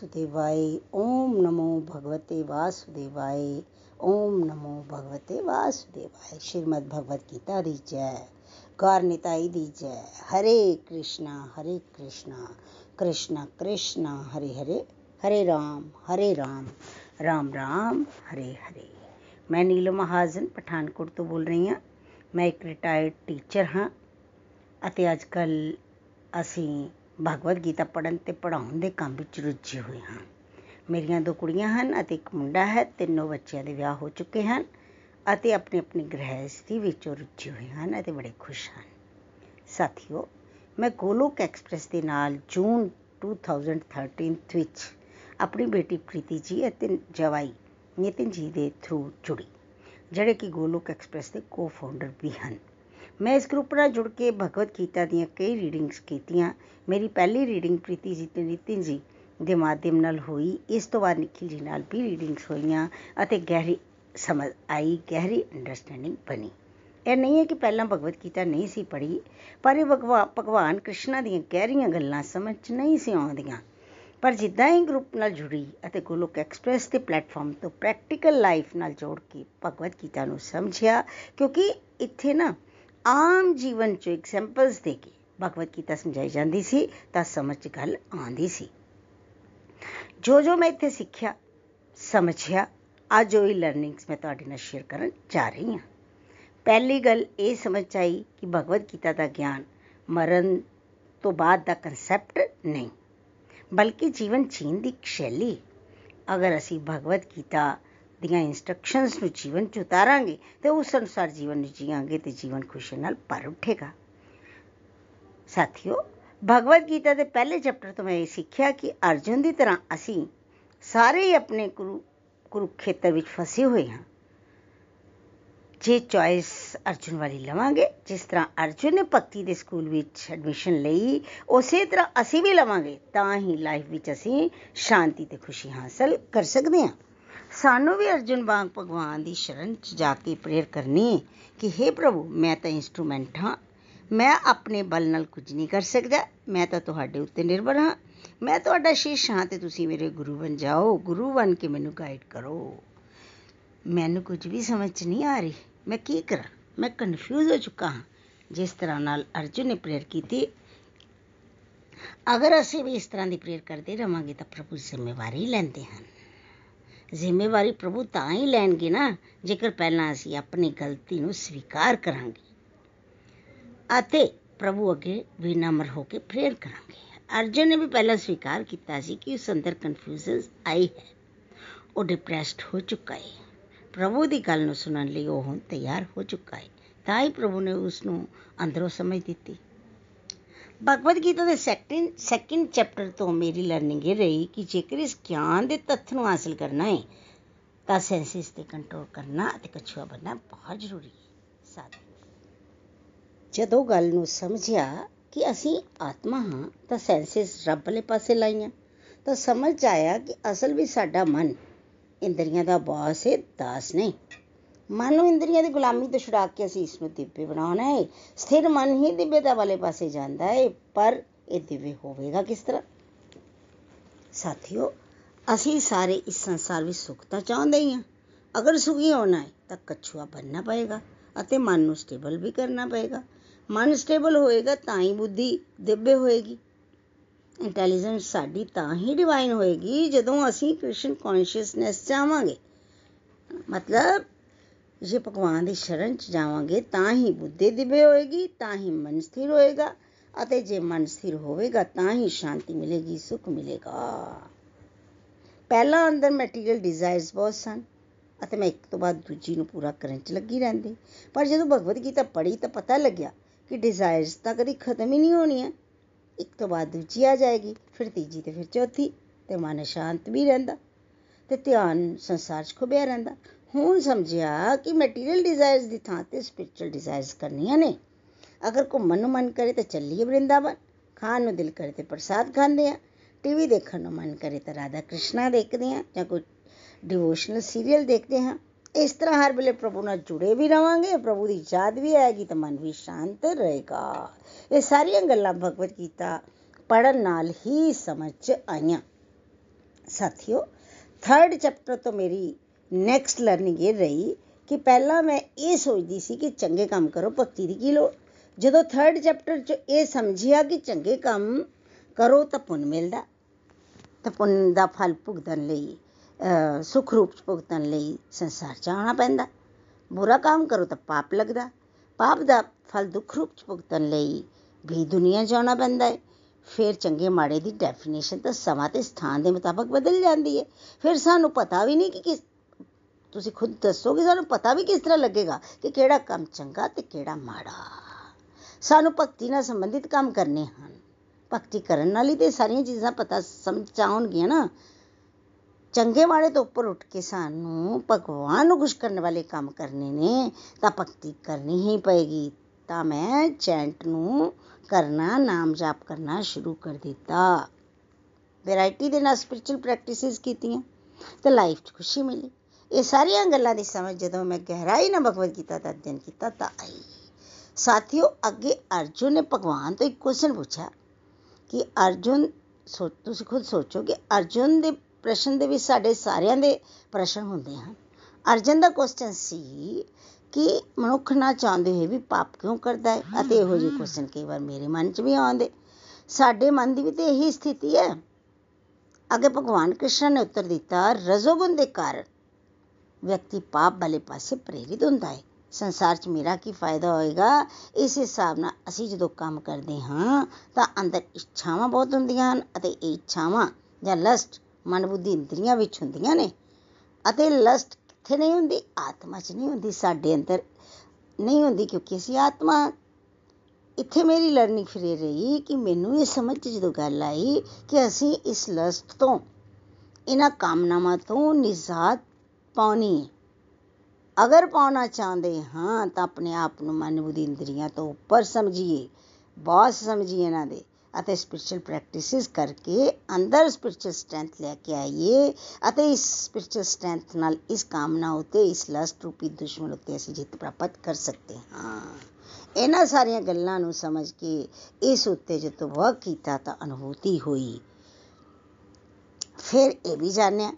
वासुदेवाय ॐ नमो भगवते वासुदेवाय ॐ नमो भगवते वासुदेवाय श्रीमद् भगवत गीता दी जय गौर निताई दी जय हरे कृष्णा हरे कृष्णा कृष्णा कृष्णा हरे हरे हरे राम हरे राम ਰਾਮ ਰਾਮ ਹਰੇ ਹਰੇ ਮੈਂ ਨੀਲਮ ਮਹਾਜਨ ਪਠਾਨਕੋਟ ਤੋਂ ਬੋਲ ਰਹੀ ਹਾਂ ਮੈਂ ਇੱਕ ਰਿਟਾਇਰਡ ਟੀਚਰ ਹਾਂ ਅਤੇ ਅੱਜ ਕੱਲ ਅਸੀਂ ਭਗਵਦ ਗੀਤਾ ਪੜ੍ਹਨ ਤੇ ਪੜ੍ਹਾਉਣ ਦੇ ਕੰਮ ਵਿੱਚ ਰੁੱਝੇ ਹੋਏ ਹਾਂ। ਮੇਰੀਆਂ ਦੋ ਕੁੜੀਆਂ ਹਨ ਅਤੇ ਇੱਕ ਮੁੰਡਾ ਹੈ, ਤਿੰਨੋਂ ਬੱਚਿਆਂ ਦੇ ਵਿਆਹ ਹੋ ਚੁੱਕੇ ਹਨ ਅਤੇ ਆਪਣੀ ਆਪਣੀ ਗ੍ਰਹਿਸਥੀ ਵਿੱਚ ਉਹ ਰੁੱਝੇ ਹੋਏ ਹਨ ਅਤੇ ਬੜੇ ਖੁਸ਼ ਹਨ। ਸਾਥੀਓ, ਮੈਂ ਗੋਲੋਕ ਐਕਸਪ੍ਰੈਸ ਦੇ ਨਾਲ ਜੂਨ 2013 ਵਿੱਚ ਆਪਣੀ ਬੇਟੀ ਪ੍ਰੀਤੀ ਜੀ ਅਤੇ ਜਵਾਈ ਨਿਤਿਨ ਜੀ ਦੇ ਥਰੂ ਜੁੜੀ, ਜਿਹੜੇ ਕਿ ਗੋਲੋਕ ਐਕਸਪ੍ਰੈਸ ਦੇ ਕੋ-ਫਾਊਂਡਰ ਵੀ ਹਨ। ਮੈਂ ਇਸ ਗਰੁੱਪ ਨਾਲ ਜੁੜ ਕੇ ਭਗਵਦ ਗੀਤਾ ਦੀਆਂ ਕਈ ਰੀਡਿੰਗਸ ਕੀਤੀਆਂ। ਮੇਰੀ ਪਹਿਲੀ ਰੀਡਿੰਗ ਪ੍ਰੀਤੀ ਜੀ ਤੇ ਨਿਤਿਨ ਜੀ ਦੇ ਮਾਧਿਅਮ ਨਾਲ ਹੋਈ। ਇਸ ਤੋਂ ਬਾਅਦ ਨਿਖਿਲ ਜੀ ਨਾਲ ਵੀ ਰੀਡਿੰਗਸ ਹੋਈਆਂ ਅਤੇ ਗਹਿਰੀ ਸਮਝ ਆਈ, ਗਹਿਰੀ ਅੰਡਰਸਟੈਂਡਿੰਗ ਬਣੀ। ਇਹ ਨਹੀਂ ਹੈ ਕਿ ਪਹਿਲਾਂ ਭਗਵਦ ਗੀਤਾ ਨਹੀਂ ਸੀ ਪੜ੍ਹੀ, ਪਰ ਇਹ ਭਗਵਾਨ ਕ੍ਰਿਸ਼ਨ ਦੀਆਂ ਗਹਿਰੀਆਂ ਗੱਲਾਂ ਸਮਝ ਨਹੀਂ ਸੀ ਆਉਂਦੀਆਂ। ਪਰ ਜਿੱਦਾਂ ਹੀ ਗਰੁੱਪ ਨਾਲ ਜੁੜੀ ਅਤੇ ਗੋਲੋਕ ਐਕਸਪ੍ਰੈਸ ਦੇ ਪਲੇਟਫਾਰਮ ਤੋਂ ਪ੍ਰੈਕਟੀਕਲ ਲਾਈਫ ਨਾਲ ਜੋੜ ਕੇ ਭਗਵਦ ਗੀਤਾ ਨੂੰ ਸਮਝਿਆ, ਕਿਉਂਕਿ ਇੱਥੇ ਨਾ ਆਮ ਜੀਵਨ 'ਚ ਐਗਜ਼ਾਮਪਲਸ ਦੇ ਕੇ ਭਗਵਦ ਗੀਤਾ ਸਮਝਾਈ ਜਾਂਦੀ ਸੀ, ਤਾਂ ਸਮਝ 'ਚ ਗੱਲ ਆਉਂਦੀ ਸੀ। ਜੋ ਜੋ ਮੈਂ ਇੱਥੇ ਸਿੱਖਿਆ, ਸਮਝਿਆ, ਅੱਜ ਉਹੀ ਲਰਨਿੰਗਸ ਮੈਂ ਤੁਹਾਡੇ ਨਾਲ ਸ਼ੇਅਰ ਕਰਨ ਜਾ ਰਹੀ ਹਾਂ। ਪਹਿਲੀ ਗੱਲ ਇਹ ਸਮਝ ਆਈ ਕਿ ਭਗਵਦ ਗੀਤਾ ਦਾ ਗਿਆਨ ਮਰਨ ਤੋਂ ਬਾਅਦ ਦਾ ਕਨਸੈਪਟ ਨਹੀਂ, ਬਲਕਿ ਜੀਵਨ ਜੀਣ ਦੀ ਇੱਕ ਸ਼ੈਲੀ। ਅਗਰ ਅਸੀਂ ਭਗਵਦ ਗੀਤਾ ਦੀਆਂ ਇਨਸਟਰਕਸ਼ਨਸ ਨੂੰ ਜੀਵਨ 'ਚ ਉਤਾਰਾਂਗੇ ਤੇ ਉਸ ਅਨੁਸਾਰ ਜੀਵਨ ਨੂੰ ਜੀਵਾਂਗੇ ਤੇ ਜੀਵਨ ਖੁਸ਼ੀ ਨਾਲ ਭਰ ਉੱਠੇਗਾ। ਸਾਥੀਓ, ਭਗਵਦ ਗੀਤਾ ਦੇ ਪਹਿਲੇ ਚੈਪਟਰ ਤੋਂ ਮੈਂ ਇਹ ਸਿੱਖਿਆ ਕਿ ਅਰਜੁਨ ਦੀ ਤਰ੍ਹਾਂ ਅਸੀਂ ਸਾਰੇ ਹੀ ਆਪਣੇ ਕੁਰੂਖੇਤਰ ਵਿੱਚ ਫਸੇ ਹੋਏ ਹਾਂ। ਜੇ ਚੋਇਸ ਅਰਜੁਨ ਵਾਲੀ ਲਵਾਂਗੇ, ਜਿਸ ਤਰ੍ਹਾਂ ਅਰਜੁਨ ਨੇ ਭਗਤੀ ਦੇ ਸਕੂਲ ਵਿੱਚ ਐਡਮਿਸ਼ਨ ਲਈ, ਉਸੇ ਤਰ੍ਹਾਂ ਅਸੀਂ ਵੀ ਲਵਾਂਗੇ, ਤਾਂ ਹੀ ਲਾਈਫ ਵਿੱਚ ਅਸੀਂ ਸ਼ਾਂਤੀ ਤੇ ਖੁਸ਼ੀ ਹਾਸਲ ਕਰ ਸਕਦੇ ਹਾਂ। ਸਾਨੂੰ ਵੀ ਅਰਜੁਨ ਵਾਂਗ ਭਗਵਾਨ ਦੀ ਸ਼ਰਨ 'ਚ ਜਾ ਕੇ ਪ੍ਰੇਅਰ ਕਰਨੀ ਹੈ ਕਿ हे ਪ੍ਰਭੂ, ਮੈਂ ਤਾਂ ਇਨਸਟਰੂਮੈਂਟ ਹਾਂ। ਮੈਂ ਆਪਣੇ ਬਲ ਨਾਲ ਕੁਝ ਨਹੀਂ ਕਰ ਸਕਦਾ। ਮੈਂ ਤਾਂ ਤੁਹਾਡੇ ਉੱਤੇ ਨਿਰਭਰ ਹਾਂ। ਮੈਂ ਤੁਹਾਡਾ ਸ਼ੀਸ਼ ਹਾਂ ਤੇ ਤੁਸੀਂ ਮੇਰੇ ਗੁਰੂ ਬਣ ਜਾਓ। ਗੁਰੂ ਬਣ ਕੇ ਮੈਨੂੰ ਗਾਈਡ ਕਰੋ। ਮੈਨੂੰ ਕੁਝ ਵੀ ਸਮਝ ਨਹੀਂ ਆ ਰਹੀ। ਮੈਂ ਕੀ ਕਰਾਂ? ਮੈਂ ਕਨਫਿਊਜ਼ ਹੋ ਚੁੱਕਾ ਹਾਂ। ਜਿਸ ਤਰ੍ਹਾਂ ਨਾਲ ਅਰਜੁਨ ਨੇ ਪ੍ਰੇਅਰ ਕੀਤੀ। ਅਗਰ ਅਸੀਂ ਵੀ ਇਸ ਤਰ੍ਹਾਂ ਦੀ ਪ੍ਰੇਅਰ ਕਰਦੇ ਰਵਾਂਗੇ ਤਾਂ ਪ੍ਰਭੂ ਜ਼ਿੰਮੇਵਾਰੀ ਲੈਂਦੇ ਹਨ। ਜ਼ਿੰਮੇਵਾਰੀ ਪ੍ਰਭੂ ਤਾਂ ਹੀ ਲੈਣਗੇ ਨਾ, ਜੇਕਰ ਪਹਿਲਾਂ ਅਸੀਂ ਆਪਣੀ ਗਲਤੀ ਨੂੰ ਸਵੀਕਾਰ ਕਰਾਂਗੇ। ਅਤੇ ਪ੍ਰਭੂ ਅੱਗੇ ਵਿਨਮਰ ਹੋ ਕੇ ਪ੍ਰੇਅਰ ਕਰਾਂਗੇ। ਅਰਜੁਨ ਨੇ ਵੀ ਪਹਿਲਾਂ ਸਵੀਕਾਰ ਕੀਤਾ ਸੀ ਕਿ ਉਸ ਅੰਦਰ ਕਨਫਿਊਜ਼ਨ ਆਈ ਹੈ। ਉਹ ਡਿਪਰੈਸਡ ਹੋ ਚੁੱਕਾ ਹੈ। ਪ੍ਰਭੂ ਦੀ ਗੱਲ ਨੂੰ ਸੁਣਨ ਲਈ ਉਹ ਹੁਣ ਤਿਆਰ ਹੋ ਚੁੱਕਾ ਹੈ। ਤਾਂ ਹੀ ਪ੍ਰਭੂ ਨੇ ਉਸ ਨੂੰ ਅੰਦਰੋਂ ਸਮਝ ਦਿੱਤੀ। ਭਗਵਦ ਗੀਤਾ ਦੇ ਸੈਕੰਡ ਸੈਕੰਡ ਚੈਪਟਰ ਤੋਂ ਮੇਰੀ ਲਰਨਿੰਗ ਇਹ ਰਹੀ ਕਿ ਜੇਕਰ ਇਸ ਗਿਆਨ ਦੇ ਤੱਥ ਨੂੰ ਹਾਸਲ ਕਰਨਾ ਹੈ, ਤਾਂ ਸੈਂਸਿਸ ਤੇ ਕੰਟਰੋਲ ਕਰਨਾ ਅਤੇ ਕਛੂਆ ਬਣਨਾ ਬਹੁਤ ਜ਼ਰੂਰੀ ਹੈ। ਸਾਥ ਜਦੋਂ ਗੱਲ ਨੂੰ ਸਮਝਿਆ ਕਿ ਅਸੀਂ ਆਤਮਾ ਹਾਂ, ਤਾਂ ਸੈਂਸਿਸ ਰੱਬ ਵਾਲੇ ਪਾਸੇ ਲਾਈਆਂ। ਤਾਂ ਸਮਝ ਆਇਆ ਕਿ ਅਸਲ ਵਿੱਚ ਸਾਡਾ ਮਨ ਇੰਦਰੀਆਂ ਦਾ ਬਾਸ ਹੈ, ਦਾਸ ਨਹੀਂ। ਮਨ ਨੂੰ ਇੰਦਰੀਆਂ ਦੀ ਗੁਲਾਮੀ ਤੋਂ ਛੁਡਾ ਕੇ ਅਸੀਂ ਇਸ ਨੂੰ ਦਿਵਯ ਬਣਾਉਣਾ ਹੈ ਸਥਿਰ ਮਨ ਹੀ ਦਿਵਯਤਾ ਵਾਲੇ ਪਾਸੇ ਜਾਂਦਾ ਹੈ ਪਰ ਇਹ ਦਿਵਯ ਹੋਵੇਗਾ ਕਿਸ ਤਰ੍ਹਾਂ? ਸਾਥੀਓ, ਅਸੀਂ ਸਾਰੇ ਇਸ ਸੰਸਾਰ ਵਿੱਚ ਸੁਖ ਤਾਂ ਚਾਹੁੰਦੇ ਹੀ ਹਾਂ। ਅਗਰ ਸੁਖੀ ਹੋਣਾ ਹੈ ਤਾਂ ਕਛੂਆ ਬੰਨਣਾ ਪਏਗਾ ਅਤੇ ਮਨ ਨੂੰ ਸਟੇਬਲ ਵੀ ਕਰਨਾ ਪਏਗਾ। ਮਨ ਸਟੇਬਲ ਹੋਏਗਾ ਤਾਂ ਹੀ ਬੁੱਧੀ ਦਿਵਯ ਹੋਏਗੀ। ਇੰਟੈਲੀਜੈਂਸ ਸਾਡੀ ਤਾਂ ਹੀ ਡਿਵਾਈਨ ਹੋਏਗੀ ਜਦੋਂ ਅਸੀਂ ਕ੍ਰਿਸ਼ਨ ਕੌਨਸ਼ੀਅਸਨੈਸ ਚਾਹਾਂਗੇ। ਮਤਲਬ ਜੇ ਭਗਵਾਨ ਦੀ ਸ਼ਰਨ ਚ ਜਾਵਾਂਗੇ ਤਾਂ ਹੀ ਬੁੱਧੀ ਦਿਵੇ ਹੋਏਗੀ, ਤਾਂ ਹੀ ਮਨ ਸਥਿਰ ਹੋਏਗਾ ਅਤੇ ਜੇ ਮਨ ਸਥਿਰ ਹੋਵੇਗਾ ਤਾਂ ਹੀ ਸ਼ਾਂਤੀ ਮਿਲੇਗੀ, ਸੁਖ ਮਿਲੇਗਾ। ਪਹਿਲਾਂ ਅੰਦਰ ਮੈਟੀਰੀਅਲ ਡਿਜ਼ਾਇਰਸ ਬਹੁਤ ਸਨ ਅਤੇ ਮੈਂ ਇੱਕ ਤੋਂ ਬਾਅਦ ਦੂਜੀ ਨੂੰ ਪੂਰਾ ਕਰਨ ਚ ਲੱਗੀ ਰਹਿੰਦੀ। ਪਰ ਜਦੋਂ ਭਗਵਦ ਗੀਤਾ ਪੜ੍ਹੀ ਤਾਂ ਪਤਾ ਲੱਗਿਆ ਕਿ ਡਿਜ਼ਾਇਰਸ ਤਾਂ ਕਦੀ ਖਤਮ ਹੀ ਨਹੀਂ ਹੋਣੀਆਂ। ਇੱਕ ਤੋਂ ਬਾਅਦ ਦੂਜੀ ਆ ਜਾਏਗੀ, ਫਿਰ ਤੀਜੀ ਤੇ ਫਿਰ ਚੌਥੀ ਤੇ ਮਨ ਸ਼ਾਂਤ ਵੀ ਰਹਿੰਦਾ ਤੇ ਧਿਆਨ ਸੰਸਾਰ 'ਚ ਖੁੱਬਿਆ ਰਹਿੰਦਾ। ਹੁਣ ਸਮਝਿਆ ਕਿ ਮਟੀਰੀਅਲ ਡਿਜ਼ਾਇਰਸ ਦੀ ਥਾਂ ਤੇ ਸਪਿਰਚੁਅਲ ਡਿਜ਼ਾਇਰਸ ਕਰਨੀਆਂ ਨੇ। ਅਗਰ ਘੁੰਮਣ ਨੂੰ ਮਨ ਕਰੇ ਤਾਂ ਚੱਲੀਏ ਬ੍ਰਿੰਦਾਵਨ ਖਾਣ ਨੂੰ ਦਿਲ ਕਰੇ ਤੇ ਪ੍ਰਸਾਦ ਖਾਂਦੇ ਆ। ਟੀਵੀ ਦੇਖਣ ਨੂੰ ਮਨ ਕਰੇ ਤਾਂ ਰਾਧਾ ਕ੍ਰਿਸ਼ਨਾ ਦੇਖਦੇ ਆ ਜਾਂ ਕੋਈ ਡਿਵੋਸ਼ਨਲ ਸੀਰੀਅਲ ਦੇਖਦੇ ਹਾਂ। ਇਸ ਤਰ੍ਹਾਂ ਹਰ ਵੇਲੇ ਪ੍ਰਭੂ ਨਾਲ ਜੁੜੇ ਵੀ ਰਵਾਂਗੇ, ਪ੍ਰਭੂ ਦੀ ਯਾਦ ਵੀ ਆਏਗੀ ਤਾਂ ਮਨ ਵੀ ਸ਼ਾਂਤ ਰਹੇਗਾ। ਇਹ ਸਾਰੀਆਂ ਗੱਲਾਂ ਭਗਵਤ ਗੀਤਾ ਪੜਨ ਨਾਲ ਹੀ ਸਮਝ ਚ ਆਈਆਂ। ਸਾਥੀਓ ਥਰਡ ਚੈਪਟਰ ਤੋਂ ਮੇਰੀ ਨੈਕਸਟ ਲਰਨਿੰਗ ਇਹ ਰਹੀ ਕਿ ਪਹਿਲਾਂ ਮੈਂ ਇਹ ਸੋਚਦੀ ਸੀ ਕਿ ਚੰਗੇ ਕੰਮ ਕਰੋ, ਭਗਤੀ ਦੀ ਕੀ ਲੋੜ? ਜਦੋਂ ਥਰਡ ਚੈਪਟਰ 'ਚ ਇਹ ਸਮਝਿਆ ਕਿ ਚੰਗੇ ਕੰਮ ਕਰੋ ਤਾਂ ਪੁੰਨ ਮਿਲਦਾ। ਤਾਂ ਪੁੰਨ ਦਾ ਫਲ ਭੁਗਤਣ ਲਈ ਸੁਖ ਰੂਪ ਚ ਭੁਗਤਣ ਲਈ ਸੰਸਾਰ ਚ ਆਉਣਾ ਪੈਂਦਾ। ਬੁਰਾ ਕੰਮ ਕਰੋ ਤਾਂ ਪਾਪ ਲੱਗਦਾ। ਪਾਪ ਦਾ ਫਲ ਦੁੱਖ ਰੂਪ ਚ ਭੁਗਤਣ ਲਈ ਵੀ ਦੁਨੀਆ ਚ ਆਉਣਾ ਪੈਂਦਾ ਹੈ। ਫਿਰ ਚੰਗੇ ਮਾੜੇ ਦੀ ਡੈਫੀਨੇਸ਼ਨ ਤਾਂ ਸਮਾਂ ਤੇ ਸਥਾਨ ਦੇ ਮੁਤਾਬਕ ਬਦਲ ਜਾਂਦੀ ਹੈ। ਫਿਰ ਸਾਨੂੰ ਪਤਾ ਵੀ ਨਹੀਂ ਕਿ ਕਿਸ ਤੁਸੀਂ ਖੁਦ ਦੱਸੋਗੇ ਸਾਨੂੰ ਪਤਾ ਵੀ ਕਿਸ ਤਰ੍ਹਾਂ ਲੱਗੇਗਾ ਕਿ ਕਿਹੜਾ ਕੰਮ ਚੰਗਾ ਤੇ ਕਿਹੜਾ ਮਾੜਾ ਸਾਨੂੰ ਭਗਤੀ ਨਾਲ ਸੰਬੰਧਿਤ ਕੰਮ ਕਰਨੇ ਹਨ ਭਗਤੀ ਕਰਨ ਨਾਲ ਹੀ ਤੇ ਸਾਰੀਆਂ ਚੀਜ਼ਾਂ ਪਤਾ ਸਮਝ ਆਉਣਗੀਆਂ ਨਾ ਚੰਗੇ ਮਾੜੇ ਤੋਂ ਉੱਪਰ ਉੱਠ ਕੇ ਸਾਨੂੰ ਭਗਵਾਨ ਨੂੰ ਖੁਸ਼ ਕਰਨ ਵਾਲੇ ਕੰਮ ਕਰਨੇ ਨੇ ਤਾਂ ਭਗਤੀ ਕਰਨੀ ਹੀ ਪਏਗੀ ਤਾਂ ਮੈਂ ਚੈਂਟ ਨੂੰ ਕਰਨਾ ਨਾਮ ਜਾਪ ਕਰਨਾ ਸ਼ੁਰੂ ਕਰ ਦਿੱਤਾ ਵੈਰਾਈਟੀ ਦੇ ਨਾਲ ਸਪਿਰਚੁਅਲ ਪ੍ਰੈਕਟਿਸਿਸ ਕੀਤੀਆਂ ਤੇ ਲਾਈਫ 'ਚ ਖੁਸ਼ੀ ਮਿਲੀ ਇਹ ਸਾਰੀਆਂ ਗੱਲਾਂ ਦੀ ਸਮਝ ਜਦੋਂ ਮੈਂ ਗਹਿਰਾਈ ਨਾਲ ਭਗਵਦ ਗੀਤਾ ਦਾ ਅਧਿਐਨ ਕੀਤਾ ਤਾਂ ਆਈ। ਸਾਥੀਓ, ਅੱਗੇ ਅਰਜੁਨ ਨੇ ਭਗਵਾਨ ਤੋਂ ਇੱਕ ਕੁਐਸਚਨ ਪੁੱਛਿਆ ਕਿ ਅਰਜੁਨ ਤੁਸੀਂ ਖੁਦ ਸੋਚੋ ਕਿ ਅਰਜੁਨ ਦੇ ਪ੍ਰਸ਼ਨ ਦੇ ਵਿੱਚ ਸਾਡੇ ਸਾਰਿਆਂ ਦੇ ਪ੍ਰਸ਼ਨ ਹੁੰਦੇ ਹਨ। ਅਰਜਨ ਦਾ ਕੁਐਸਚਨ ਸੀ ਕਿ ਮਨੁੱਖ ਨਾ ਚਾਹੁੰਦੇ ਹੋਏ ਵੀ ਪਾਪ ਕਿਉਂ ਕਰਦਾ ਹੈ ਅਤੇ ਇਹੋ ਜਿਹੇ ਕੁਐਸਚਨ ਕਈ ਵਾਰ ਮੇਰੇ ਮਨ 'ਚ ਵੀ ਆਉਂਦੇ। ਸਾਡੇ ਮਨ ਦੀ ਵੀ ਤੇ ਇਹੀ ਸਥਿਤੀ ਹੈ। ਅੱਗੇ ਭਗਵਾਨ ਕ੍ਰਿਸ਼ਨ ਨੇ ਉੱਤਰ ਦਿੱਤਾ, ਰਜੋਗੁਣ ਦੇ ਕਾਰਨ ਵਿਅਕਤੀ ਪਾਪ ਵਾਲੇ ਪਾਸੇ ਪ੍ਰੇਰਿਤ ਹੁੰਦਾ ਹੈ। ਸੰਸਾਰ 'ਚ ਮੇਰਾ ਕੀ ਫਾਇਦਾ ਹੋਏਗਾ? ਇਸ ਹਿਸਾਬ ਨਾਲ ਅਸੀਂ ਜਦੋਂ ਕੰਮ ਕਰਦੇ ਹਾਂ, ਤਾਂ ਅੰਦਰ ਇੱਛਾਵਾਂ ਬਹੁਤ ਹੁੰਦੀਆਂ ਹਨ ਅਤੇ ਇਹ ਇੱਛਾਵਾਂ ਜਾਂ ਲਸਟ ਮਨ ਬੁੱਧੀ ਇੰਦਰੀਆਂ ਵਿੱਚ ਹੁੰਦੀਆਂ ਨੇ। ਅਤੇ ਲਸਟ ਕਿੱਥੇ ਨਹੀਂ ਹੁੰਦੀ? ਆਤਮਾ 'ਚ ਨਹੀਂ ਹੁੰਦੀ। ਸਾਡੇ ਅੰਦਰ ਨਹੀਂ ਹੁੰਦੀ ਕਿਉਂਕਿ ਅਸੀਂ ਆਤਮਾ ਇੱਥੇ ਮੇਰੀ ਲਰਨਿੰਗ ਫਿਰ ਰਹੀ ਕਿ ਮੈਨੂੰ ਇਹ ਸਮਝ ਜਦੋਂ ਗੱਲ ਆਈ ਕਿ ਅਸੀਂ ਇਸ ਲਸਟ ਤੋਂ, ਇਹਨਾਂ ਕਾਮਨਾਵਾਂ ਤੋਂ ਨਿਜ਼ਾਤ ਪਾਉਣੀ ਹੈ। ਅਗਰ ਪਾਉਣਾ ਚਾਹੁੰਦੇ ਹਾਂ ਤਾਂ ਆਪਣੇ ਆਪ ਨੂੰ ਮਨ ਬੁੱਧੀ ਇੰਦਰੀਆਂ ਤੋਂ ਉੱਪਰ ਸਮਝੀਏ। ਬਾਸ ਸਮਝੀਏ ਇਹਨਾਂ ਦੇ ਅਤੇ ਸਪਿਰਚੁਅਲ ਪ੍ਰੈਕਟਿਸਿਸ ਕਰਕੇ ਅੰਦਰ ਸਪਿਰਚੁਅਲ ਸਟਰੈਂਥ ਲੈ ਕੇ ਆਈਏ ਅਤੇ ਇਸ ਸਪਿਰਚੁਅਲ ਸਟਰੈਂਥ ਨਾਲ ਇਸ ਕਾਮਨਾ ਉਤੇ, ਇਸ ਲਸਟ ਰੂਪੀ ਦੁਸ਼ਮਣ ਉਤੇ ਅਸੀਂ ਜਿੱਤ ਪ੍ਰਾਪਤ ਕਰ ਸਕਦੇ ਹਾਂ। ਇਹਨਾਂ ਸਾਰੀਆਂ ਗੱਲਾਂ ਨੂੰ ਸਮਝ ਕੇ ਇਸ ਉੱਤੇ ਜਦੋਂ ਵਰਕ ਕੀਤਾ ਤਾਂ ਅਨੁਭੂਤੀ ਹੋਈ। ਫਿਰ ਇਹ ਵੀ ਜਾਣਿਆ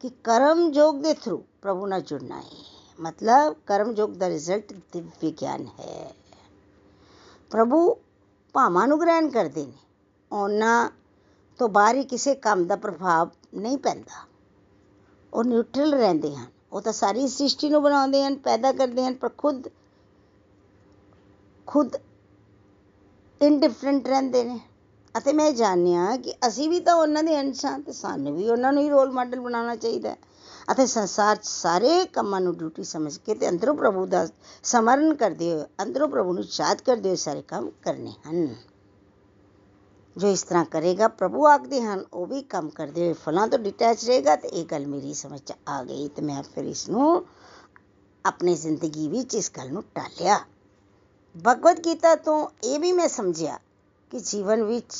ਕਿ ਕਰਮ ਯੋਗ ਦੇ ਥਰੂ ਪ੍ਰਭੂ ਨਾਲ ਜੁੜਨਾ ਹੈ ਮਤਲਬ ਕਰਮ ਯੋਗ ਦਾ ਰਿਜ਼ਲਟ ਦਿਵਯ ਗਿਆਨ ਹੈ ਪ੍ਰਭੂ ਭਾਵਾਂ ਨੂੰ ਗ੍ਰਹਿਣ ਕਰਦੇ ਨੇ ਉਹਨਾਂ ਤੋਂ ਬਾਹਰੀ ਕਿਸੇ ਕੰਮ ਦਾ ਪ੍ਰਭਾਵ ਨਹੀਂ ਪੈਂਦਾ ਉਹ ਨਿਊਟਰਲ ਰਹਿੰਦੇ ਹਨ ਉਹ ਤਾਂ ਸਾਰੀ ਸ੍ਰਿਸ਼ਟੀ ਨੂੰ ਬਣਾਉਂਦੇ ਹਨ ਪੈਦਾ ਕਰਦੇ ਹਨ ਪਰ ਖੁਦ ਖੁਦ ਇਨਡਿਫਰੈਂਟ ਰਹਿੰਦੇ ਨੇ ਅਤੇ ਮੈਂ ਜਾਣਿਆ ਕਿ ਅਸੀਂ ਵੀ ਤਾਂ ਉਹਨਾਂ ਦੇ ਅੰਸ਼ ਹਾਂ ਤੇ ਸਾਨੂੰ ਵੀ ਉਹਨਾਂ ਨੂੰ ਹੀ ਰੋਲ ਮਾਡਲ ਬਣਾਉਣਾ ਚਾਹੀਦਾ ਹੈ। ਅਤੇ ਸੰਸਾਰ 'ਚ ਸਾਰੇ ਕੰਮਾਂ ਨੂੰ ਡਿਊਟੀ ਸਮਝ ਕੇ ਤੇ ਅੰਦਰੋਂ ਪ੍ਰਭੂ ਦਾ ਸਮਰਨ ਕਰਦੇ ਹੋਏ, ਅੰਦਰੋਂ ਪ੍ਰਭੂ ਨੂੰ ਯਾਦ ਕਰਦੇ ਹੋਏ ਸਾਰੇ ਕੰਮ ਕਰਨੇ ਹਨ। ਜੋ ਇਸ ਤਰ੍ਹਾਂ ਕਰੇਗਾ, ਪ੍ਰਭੂ ਆਖਦੇ ਹਨ, ਉਹ ਵੀ ਕੰਮ ਕਰਦੇ ਹੋਏ ਫਲਾਂ ਤੋਂ ਡਿਟੈਚ ਰਹੇਗਾ ਤੇ ਇਹ ਗੱਲ ਮੇਰੀ ਸਮਝ 'ਚ ਆ ਗਈ ਤੇ ਮੈਂ ਫਿਰ ਇਸ ਨੂੰ ਆਪਣੀ ਜ਼ਿੰਦਗੀ ਵਿੱਚ ਇਸ ਗੱਲ ਨੂੰ ਟਾਲਿਆ। ਭਗਵਦ ਗੀਤਾ ਤੋਂ ਇਹ ਵੀ ਮੈਂ ਸਮਝਿਆ ਕਿ ਜੀਵਨ ਵਿੱਚ